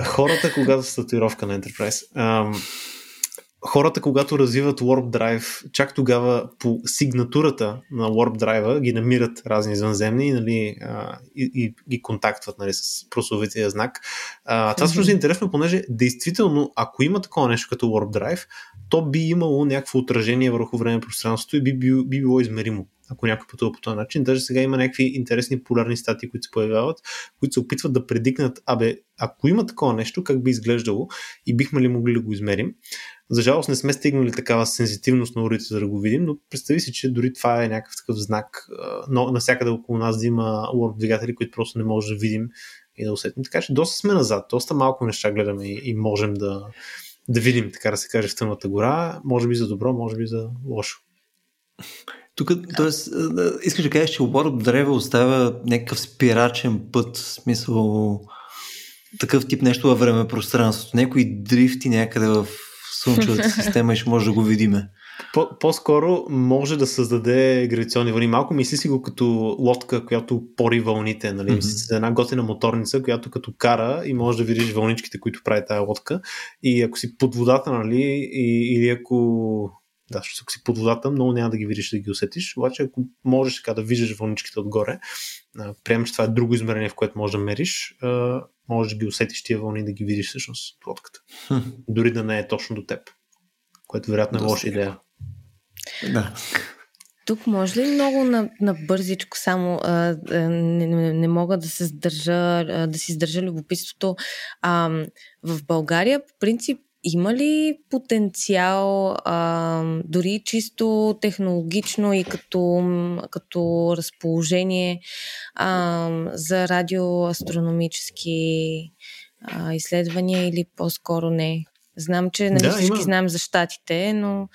Хората, когато са татуировка на Enterprise, ам, хората, когато развиват Warp Drive, чак тогава по сигнатурата на Warp Drive ги намират разни извънземни нали, а, и, и ги контактват нали, с прословития знак. А, това всъщност е интересно, понеже действително, ако има такова нещо като Warp Drive, то би имало някакво отражение върху време пространството и би, би, би било измеримо ако някой пътува по този начин. Даже сега има някакви интересни полярни статии, които се появяват, които се опитват да предикнат, абе, ако има такова нещо, как би изглеждало и бихме ли могли да го измерим. За жалост не сме стигнали такава сензитивност на урите, за да го видим, но представи си, че дори това е някакъв такъв знак, но навсякъде около нас да има Warp двигатели, които просто не може да видим и да усетим. Така че доста сме назад, доста малко неща гледаме и, и можем да, да видим, така да се каже, в тъмната гора, може би за добро, може би за лошо. Тук, т.е. искаш да кажеш, че оборът древа оставя някакъв спирачен път, в смисъл такъв тип нещо във време пространството. Някой дрифти някъде в Слънчевата система и ще може да го видиме. По-скоро може да създаде гравитационни вълни. Малко мисли си го като лодка, която пори вълните. Нали? Mm-hmm. една готина моторница, която като кара и може да видиш вълничките, които прави тази лодка. И ако си под водата, нали, и, или ако да, защото ако си под водата, много няма да ги видиш, да ги усетиш. Обаче, ако можеш така да виждаш вълничките отгоре, приемам, че това е друго измерение, в което можеш да мериш, можеш да ги усетиш тия вълни да ги видиш всъщност от лодката. Хм. Дори да не е точно до теб. Което вероятно е лоша идея. Да. Тук може ли много на, на бързичко само а, не, не, не мога да се сдържа, а, да си издържа любопитството. А, в България, по принцип, има ли потенциал, а, дори чисто технологично и като, като разположение а, за радиоастрономически а, изследвания или по-скоро не? Знам, че нали, да, всички има. знаем за щатите, но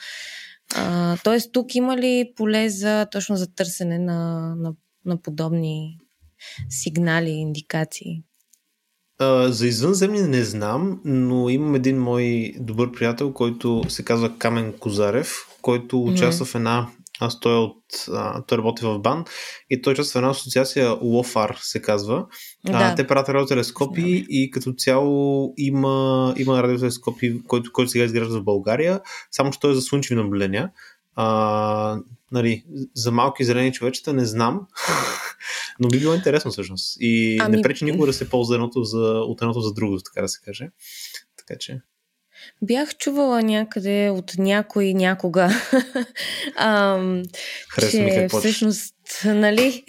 т.е. тук има ли поле за точно за търсене на, на, на подобни сигнали, индикации? За извънземни не знам, но имам един мой добър приятел, който се казва Камен Козарев, който участва mm-hmm. в една аз той, е от, а, той работи в БАН и той участва в една асоциация ЛОФАР се казва. Да. А, те правят радиотелескопи да. и като цяло има, има радиотелескопи, който, който сега изгражда в България, само че той е за слънчеви наблюдения. А, нали, за малки зелени човечета не знам, но би било интересно всъщност. И ами... не пречи никога да се ползва едното за, от едното за другото, така да се каже. Така че. Бях чувала някъде от някой някога, ам, че всъщност, нали,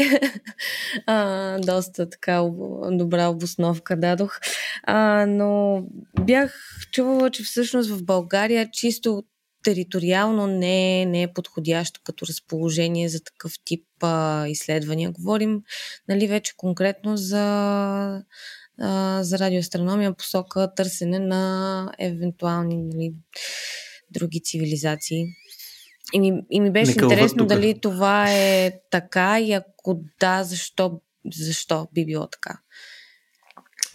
а, доста така добра обосновка дадох, а, но бях чувала, че всъщност в България чисто териториално не, не е подходящо като разположение за такъв тип а, изследвания. Говорим нали, вече конкретно за, а, за радиоастрономия посока търсене на евентуални нали, други цивилизации. И ми, и ми беше Нека интересно дали това е така и ако да, защо, защо би било така.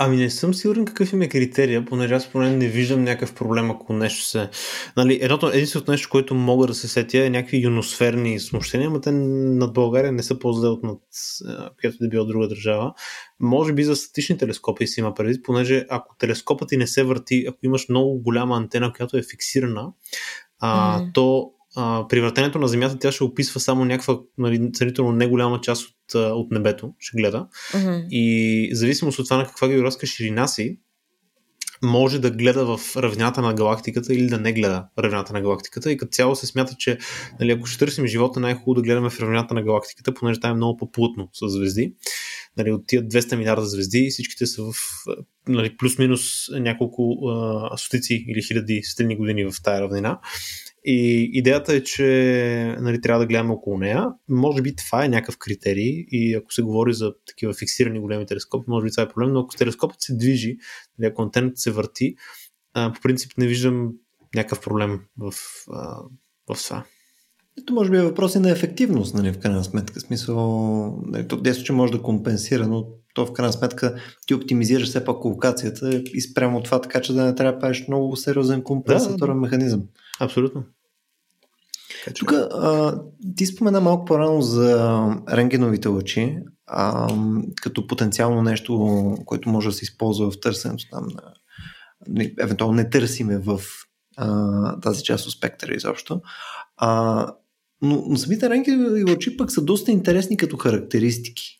Ами не съм сигурен какъв им е критерия, понеже аз поне не виждам някакъв проблем, ако нещо се... Нали, едното, единственото нещо, което мога да се сетя е някакви юносферни смущения, но те над България не са по-зле от над която да била друга държава. Може би за статични телескопи си има предвид, понеже ако телескопът ти не се върти, ако имаш много голяма антена, която е фиксирана, а, mm. то а, при въртенето на Земята тя ще описва само някаква нали, сравнително неголяма част от, от небето, ще гледа. Mm-hmm. И зависимост от това на каква географска ширина си, може да гледа в равнината на галактиката или да не гледа равнината на галактиката. И като цяло се смята, че нали, ако ще търсим живота, най-хубаво да гледаме в равнината на галактиката, понеже там е много по-плътно с звезди. Нали, от тия 200 милиарда звезди, всичките са в нали, плюс-минус няколко а, стотици или хиляди светлини години в тая равнина. И идеята е, че нали, трябва да гледаме около нея. Може би това е някакъв критерий и ако се говори за такива фиксирани големи телескопи, може би това е проблем, но ако телескопът се движи, нали, ако антенната се върти, а, по принцип не виждам някакъв проблем в, а, в това. Ето може би е въпрос и на ефективност, нали, в крайна сметка. Смисъл, нали, тук десо, че може да компенсира, но то в крайна сметка ти оптимизираш все пак локацията и спрямо това, така че да не трябва да правиш много сериозен компенсаторен да, механизъм. Абсолютно. Тук а, ти спомена малко по-рано за рентгеновите лъчи, а, като потенциално нещо, което може да се използва в търсенето там на... Евентуално не търсиме в а, тази част от спектъра изобщо. А, но, но самите рентгенови лъчи пък са доста интересни като характеристики.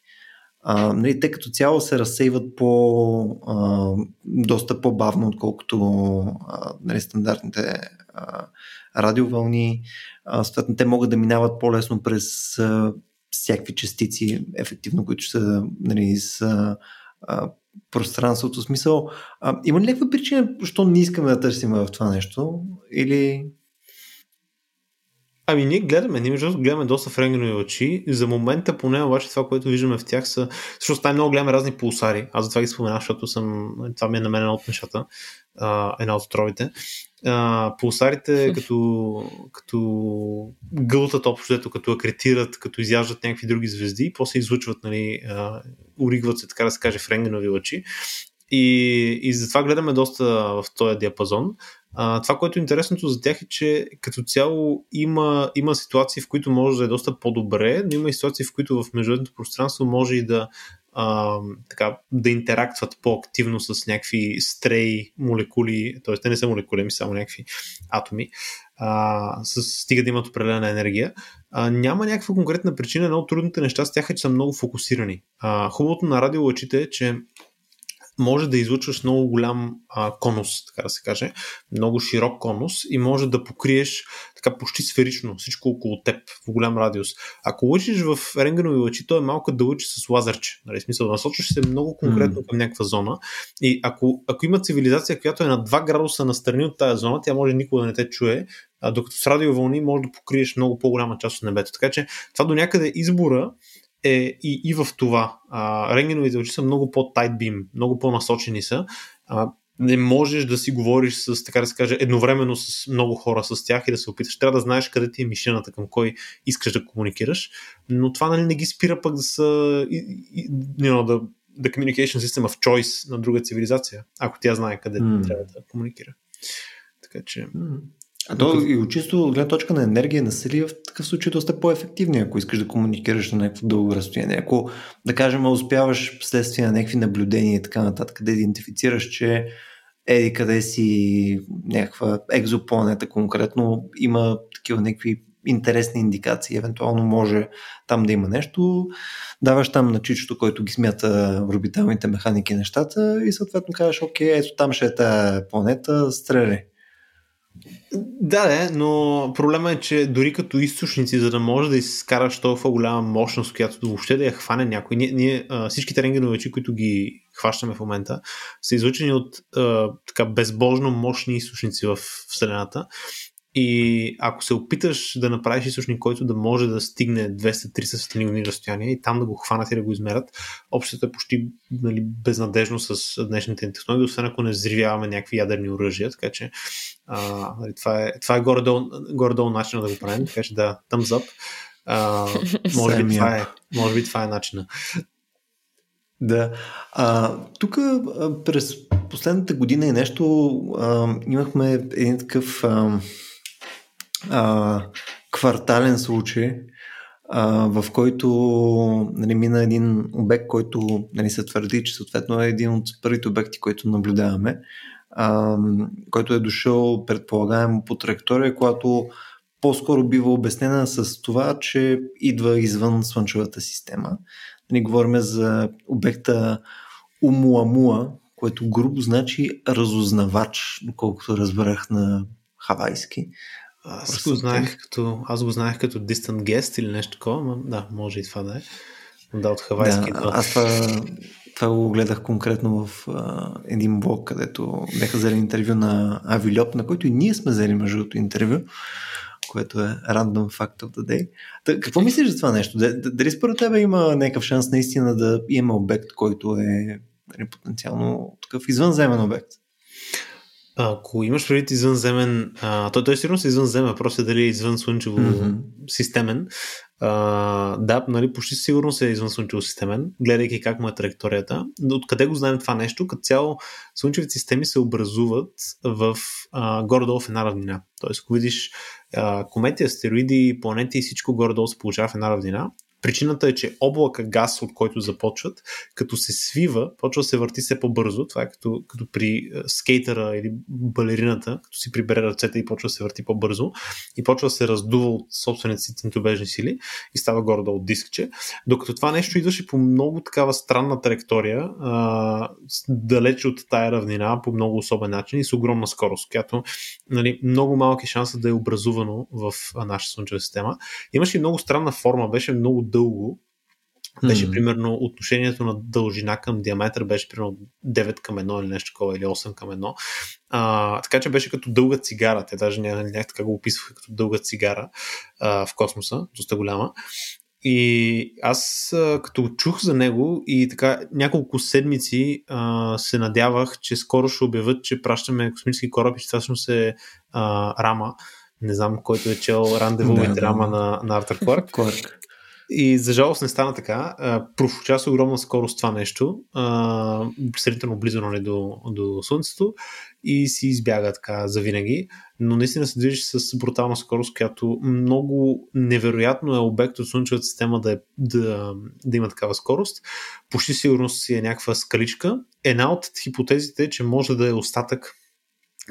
Нали, те като цяло се разсейват по, а, доста по-бавно, отколкото а, нали, стандартните а, радиовълни. Съответно, те могат да минават по-лесно през а, всякакви частици, ефективно, които са нали, с а, пространството. Смисъл, а, има ли някаква причина, защо не искаме да търсим в това нещо? Или Ами ние гледаме, ние между гледаме доста френгенови очи. За момента поне обаче това, което виждаме в тях са... Защото там много гледаме разни пулсари. Аз затова ги споменах, защото съм... това ми е на мен от нещата. една от отровите. пулсарите като, като гълтат общо, като акретират, като изяждат някакви други звезди и после излучват, нали, уригват се, така да се каже, в рентгенови лъчи. И, и затова гледаме доста в този диапазон. А, това, което е интересното за тях е, че като цяло има, има ситуации, в които може да е доста по-добре, но има и ситуации, в които в международното пространство може и да, а, така, да интерактват по-активно с някакви стрей молекули, т.е. те не са молекули, ами само някакви атоми, а, с, стига да имат определена енергия. А, няма някаква конкретна причина, но трудните неща с тях е, че са много фокусирани. А, хубавото на радиолъчите е, че може да излучваш много голям а, конус, така да се каже, много широк конус и може да покриеш така почти сферично всичко около теб в голям радиус. Ако лъчиш в рентгенови лъчи, то е малко да лъчи с лазерче. Нали, смисъл, да насочваш се много конкретно към някаква зона и ако, ако има цивилизация, която е на 2 градуса настрани от тази зона, тя може никога да не те чуе, а докато с радиовълни може да покриеш много по-голяма част от небето. Така че това до някъде избора е и, и в това. А, рентгеновите очи са много по-тайт бим, много по-насочени са. А, не можеш да си говориш с, така да се каже, едновременно с много хора с тях и да се опиташ. Трябва да знаеш къде ти е мишената, към кой искаш да комуникираш, но това нали, не ги спира пък да са и, и, you know, the, the communication system of choice на друга цивилизация, ако тя знае къде mm. трябва да комуникира. Така че... Mm. А то и чисто от гледна точка на енергия на сили в такъв случай доста по-ефективни, ако искаш да комуникираш на някакво дълго разстояние. Ако, да кажем, успяваш вследствие на някакви наблюдения и така нататък, да идентифицираш, че еди къде си някаква екзопланета конкретно има такива някакви интересни индикации, евентуално може там да има нещо, даваш там на чичото, който ги смята орбиталните механики нещата и съответно кажеш, окей, ето там ще е тази планета, стреляй. Да, да, но проблема е, че дори като източници, за да може да изкараш толкова голяма мощност, която въобще да я хване някой, ние, ние всичките рентгеновичи, които ги хващаме в момента, са излучени от а, така безбожно мощни източници в Вселената и ако се опиташ да направиш източник, който да може да стигне 200-300 светлини години разстояние и там да го хванат и да го измерят, общото е почти нали, безнадежно с днешните технологии, освен ако не взривяваме някакви ядерни оръжия, така че а, нали, това е, това е горе-долу, горе-долу начинът да го правим, така че да, thumbs up. А, може, би това е, може би това е начина. Да. А, тук през последната година и нещо а, имахме един такъв а, а, квартален случай, а, в който нали, мина един обект, който нали, се твърди, че съответно е един от първите обекти, които наблюдаваме, а, който е дошъл, предполагаемо, по траектория, която по-скоро бива обяснена с това, че идва извън Слънчевата система. Нали, говорим за обекта Умуамуа, което грубо значи разузнавач, доколкото разбрах на хавайски. Аз го, знаех като, аз го знаех като distant guest или нещо такова, но да, може и това да е. Да, от хавайски. Да, аз това, това го гледах конкретно в а, един блог, където бяха взели интервю на Авилоп, на който и ние сме взели между интервю, което е random fact of the day. Та, какво мислиш за това нещо? Дали според тебе има някакъв шанс наистина да има обект, който е нали, потенциално такъв извънземен обект? Ако имаш предвид извънземен, а, той, той сигурно е извънземен, просто е дали е извън слънчево mm-hmm. системен. А, да, нали, почти сигурно се е извън слънчево системен, гледайки как му е траекторията. Откъде го знаем това нещо? Като цяло слънчевите системи се образуват в а, горе-долу в една равнина. Тоест, ако видиш а, комети, астероиди, планети и всичко горе-долу се получава в една равнина, Причината е, че облака газ, от който започват, като се свива, почва да се върти все по-бързо. Това е като, като при е, скейтъра или балерината, като си прибере ръцете и почва да се върти по-бързо и почва да се раздува от собствените си центробежни сили и става горе от дискче. Докато това нещо идваше по много такава странна траектория, а, далече от тая равнина, по много особен начин и с огромна скорост, която нали, много малки шанса да е образувано в нашата Слънчева система. Имаше и много странна форма, беше много дълго. Беше mm. примерно отношението на дължина към диаметър беше примерно 9 към 1 или нещо такова, или 8 към 1. А, така че беше като дълга цигара. Те даже някак ня, така го описваха като дълга цигара а, в космоса, доста голяма. И аз а, като чух за него и така няколко седмици а, се надявах, че скоро ще обявят, че пращаме космически кораб и че това всъщност е а, Рама. Не знам който е чел рандевовите да, рама на, на Артър Кларк. Кларк. И за жалост не стана така. Профуча с огромна скорост това нещо, средително близо нали, до, до Слънцето и си избяга така за винаги. Но наистина се движи с брутална скорост, която много невероятно е обект от Слънчевата система да, е, да, да има такава скорост. Почти сигурно си е някаква скаличка. Една от хипотезите е, че може да е остатък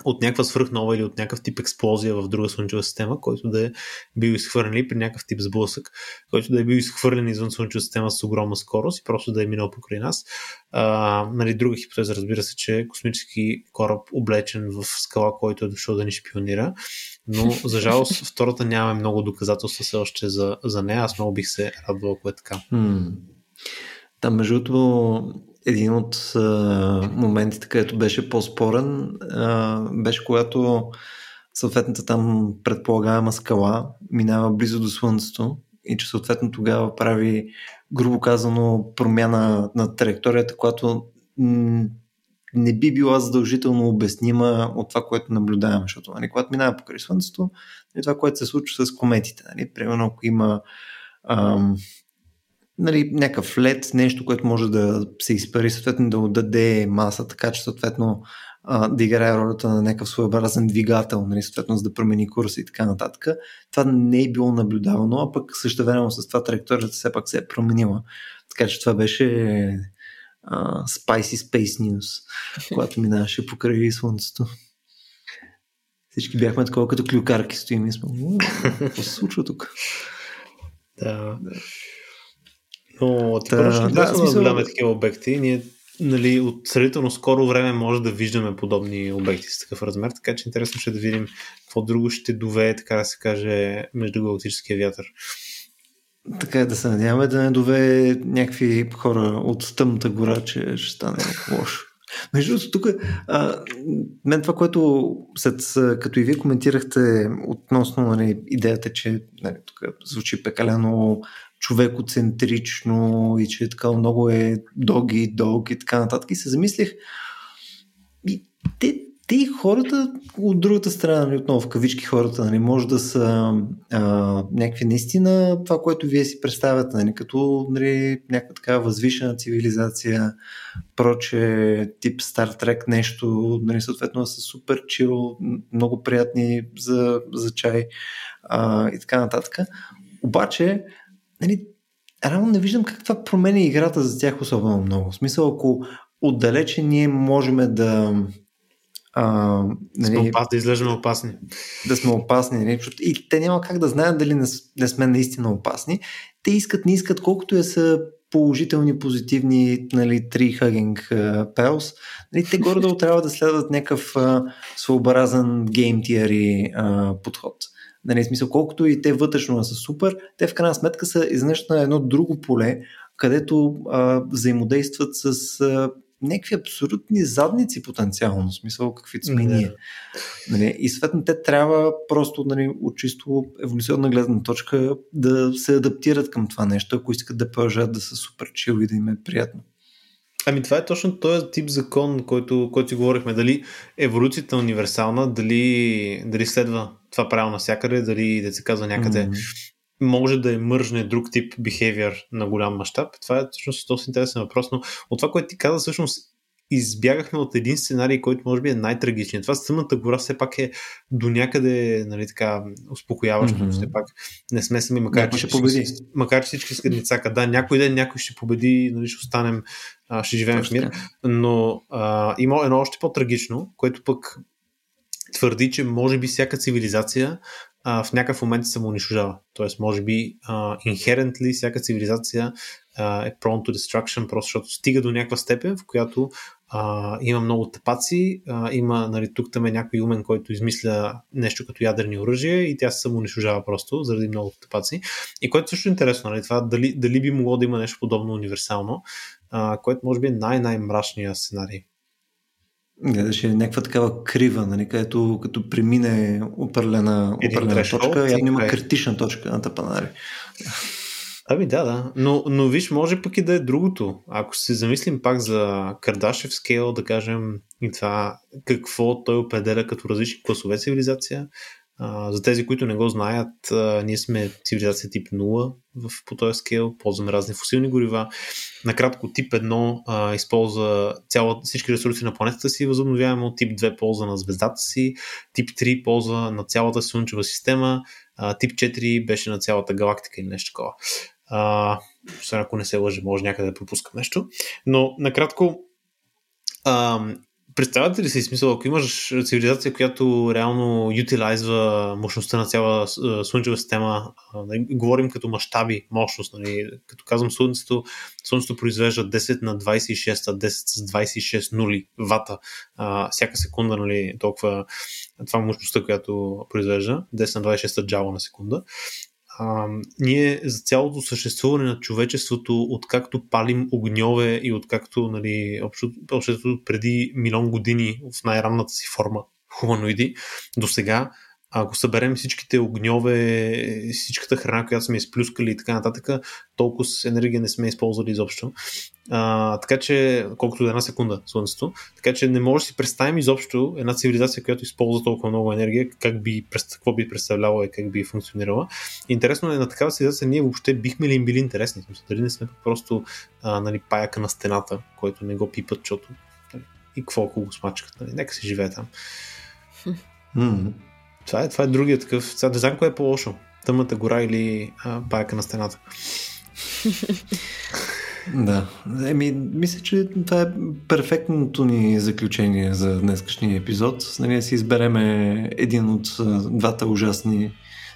от някаква свръхнова или от някакъв тип експлозия в друга слънчева система, който да е бил изхвърлен или при някакъв тип сблъсък, който да е бил изхвърлен извън слънчева система с огромна скорост и просто да е минал покрай нас. А, нали, друга хипотеза, разбира се, че космически кораб облечен в скала, който е дошъл да ни шпионира, но за жалост втората нямаме много доказателства все още за, за нея. Аз много бих се радвал, ако е така. Там, между другото, един от а, моментите, където беше по-спорен, а, беше когато съответната там предполагаема скала минава близо до Слънцето и че съответно тогава прави, грубо казано, промяна на траекторията, която не би била задължително обяснима от това, което наблюдаваме, защото нали, когато минава покрай Слънцето, е това, което се случва с кометите. Нали, примерно, ако има ам, нали, някакъв лед, нещо, което може да се изпари, съответно да отдаде маса, така че съответно а, да играе ролята на някакъв своеобразен двигател, нали, съответно за да промени курса и така нататък. Това не е било наблюдавано, а пък също време с това траекторията все пак се е променила. Така че това беше а, Spicy Space News, когато минаваше покрай Слънцето. Всички бяхме такова като клюкарки стоим и сме. Какво се случва тук? Да. да. Но ти ще да, да смисъл... такива обекти. Ние нали, от сравнително скоро време може да виждаме подобни обекти с такъв размер, така че интересно ще да видим какво друго ще довее, така да се каже, междугалактическия вятър. Така е да се надяваме да не довее някакви хора от тъмната гора, че ще стане лошо. Между другото, тук, а, мен това, което след, като и вие коментирахте относно нали, идеята, че нали, тук звучи пекалено човекоцентрично и че така много е доги, дог и така нататък. И се замислих, и те те хората от другата страна, нали, отново в кавички хората, нали, може да са а, някакви наистина това, което вие си представяте, нали, като нали, някаква така възвишена цивилизация, проче, тип Star Trek нещо, нали, съответно са супер чил, много приятни за, за чай а, и така нататък. Обаче, нали, реално не виждам как това променя играта за тях особено много. В смисъл, ако отдалече ние можем да а, нали, сме опас, да изглеждаме опасни. Да сме опасни. Нали, и те няма как да знаят дали не, не сме наистина опасни. Те искат, не искат, колкото е са положителни, позитивни, нали, три хагинг пелс, нали, те горе трябва да следват някакъв а, своеобразен гейм теори подход. Нали, смисъл, колкото и те вътрешно са супер, те в крайна сметка са изнъж на едно друго поле, където а, взаимодействат с а, някакви абсолютни задници потенциално, в смисъл каквито сме yeah. ние. Нали, и съответно те трябва просто нали, от чисто еволюционна гледна точка да се адаптират към това нещо, ако искат да продължат да са супер чил и да им е приятно. Ами това е точно този тип закон, който, който си говорихме. Дали еволюцията е универсална, дали, дали следва това правило навсякъде, дали да се казва някъде mm-hmm може да е мържне друг тип behavior на голям мащаб. Това е всъщност доста интересен въпрос, но от това, което ти каза, всъщност избягахме от един сценарий, който може би е най-трагичният. Това Съмната гора все пак е до някъде нали, така, успокояващо. Mm-hmm. Все пак не сме сами, макар, че, ще победи. макар че всички искат ницака. Да, някой ден някой ще победи, нали, ще останем, ще живеем в мир. Но а, има едно още по-трагично, което пък твърди, че може би всяка цивилизация а, в някакъв момент се самоунищожава. Тоест, може би, uh, inherently всяка цивилизация е prone to destruction, просто защото стига до някаква степен, в която uh, има много тъпаци, uh, има, нали, тук там е някой умен, който измисля нещо като ядерни оръжия и тя се самоунищожава просто заради много тъпаци. И което също е интересно, нали, това дали, дали би могло да има нещо подобно универсално, uh, което може би е най-най-мрачният сценарий. Гледаше е някаква такава крива, нали, където като премине определена, определена точка, явно има критична точка на тапанари. Ами да, да. Но, но виж, може пък и да е другото. Ако се замислим пак за Кардашев скейл, да кажем, и това какво той определя като различни класове цивилизация, а, за тези, които не го знаят, а, ние сме цивилизация тип 0 в, по този скел, ползваме разни фусилни горива. Накратко, тип 1 а, използва цяла, всички ресурси на планетата си, възобновяемо, тип 2 ползва на звездата си, тип 3 ползва на цялата Слънчева система, а, тип 4 беше на цялата галактика или нещо такова. А, ако не се лъжи, може някъде да пропускам нещо. Но накратко, а, Представяте ли си смисъл, ако имаш цивилизация, която реално ютилайзва мощността на цяла Слънчева система, говорим като мащаби, мощност, нали, като казвам Слънцето, Слънцето произвежда 10 на 26, а 10 с 26 нули вата а, всяка секунда, нали, толкова това мощността, която произвежда, 10 на 26 джава на секунда а, ние за цялото съществуване на човечеството, откакто палим огньове и откакто нали, обществото преди милион години в най-ранната си форма хуманоиди, до сега ако съберем всичките огньове, всичката храна, която сме изплюскали и така нататък, толкова с енергия не сме използвали изобщо. А, така че, колкото една секунда Слънцето, така че не може да си представим изобщо една цивилизация, която използва толкова много енергия, как би, какво би представляла и как би функционирала. Интересно е на такава цивилизация ние въобще бихме ли им били интересни? Дали не сме просто а, нали, паяка на стената, който не го пипат, защото нали, и какво ако го смачкат, нали? нека си живее там. Mm-hmm. Това е, това е другия такъв. Сега не знам кое е по-лошо. Тъмната гора или а, паяка на стената. Да, еми, мисля, че това е перфектното ни заключение за днескашния епизод. Нали, си избереме един от двата ужасни,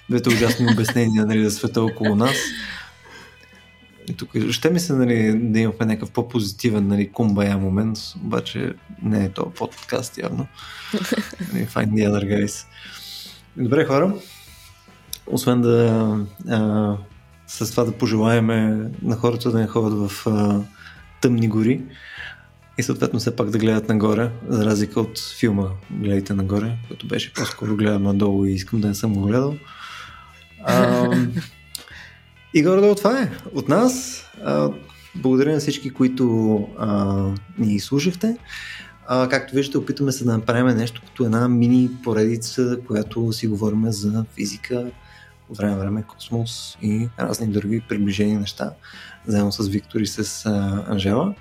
двете ужасни обяснения нали, за света около нас. И тук ще ми се нали, да имахме някакъв по-позитивен нали, кумбая момент, обаче не е то подкаст явно. Нали, find the other guys. Добре, хора. Освен да а, с това да пожелаеме на хората да не ходят в а, тъмни гори и съответно все пак да гледат нагоре, за разлика от филма Гледайте нагоре, който беше по-скоро гледам надолу и искам да не съм го гледал. А, и горе-долу това е от нас. А, благодаря на всички, които а, ни слушахте. А, както виждате, опитваме се да направим нещо като една мини поредица, която си говорим за физика, от време време космос и разни други приближени неща, заедно с Виктор и с а, Анжела.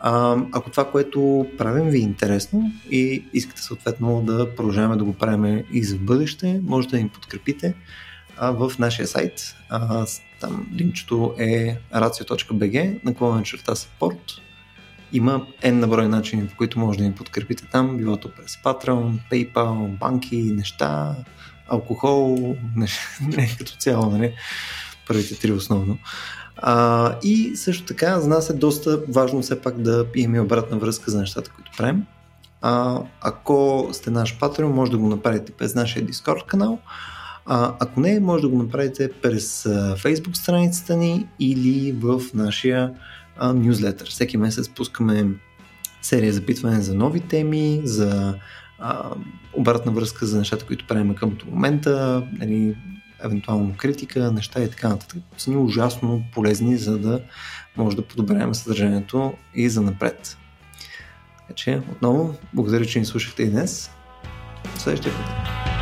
А, ако това, което правим ви е интересно и искате съответно да продължаваме да го правим и за бъдеще, може да ни подкрепите а, в нашия сайт. А, там линчето е racio.bg наклонен черта support. Има N на брой начини, по които може да ни подкрепите там, било то през Patreon, PayPal, банки, неща, алкохол, не, като цяло, нали? Първите три основно. А, и също така, за нас е доста важно все пак да имаме обратна връзка за нещата, които правим. А, ако сте наш патреон, може да го направите през нашия Discord канал. А, ако не, може да го направите през Facebook страницата ни или в нашия нюзлетър. Всеки месец пускаме серия запитване за нови теми, за а, обратна връзка за нещата, които правим към момента, нали, евентуално критика, неща и така нататък. Са ни ужасно полезни, за да може да подобряваме съдържанието и за напред. Така че, отново, благодаря, че ни слушахте и днес. До следващия път.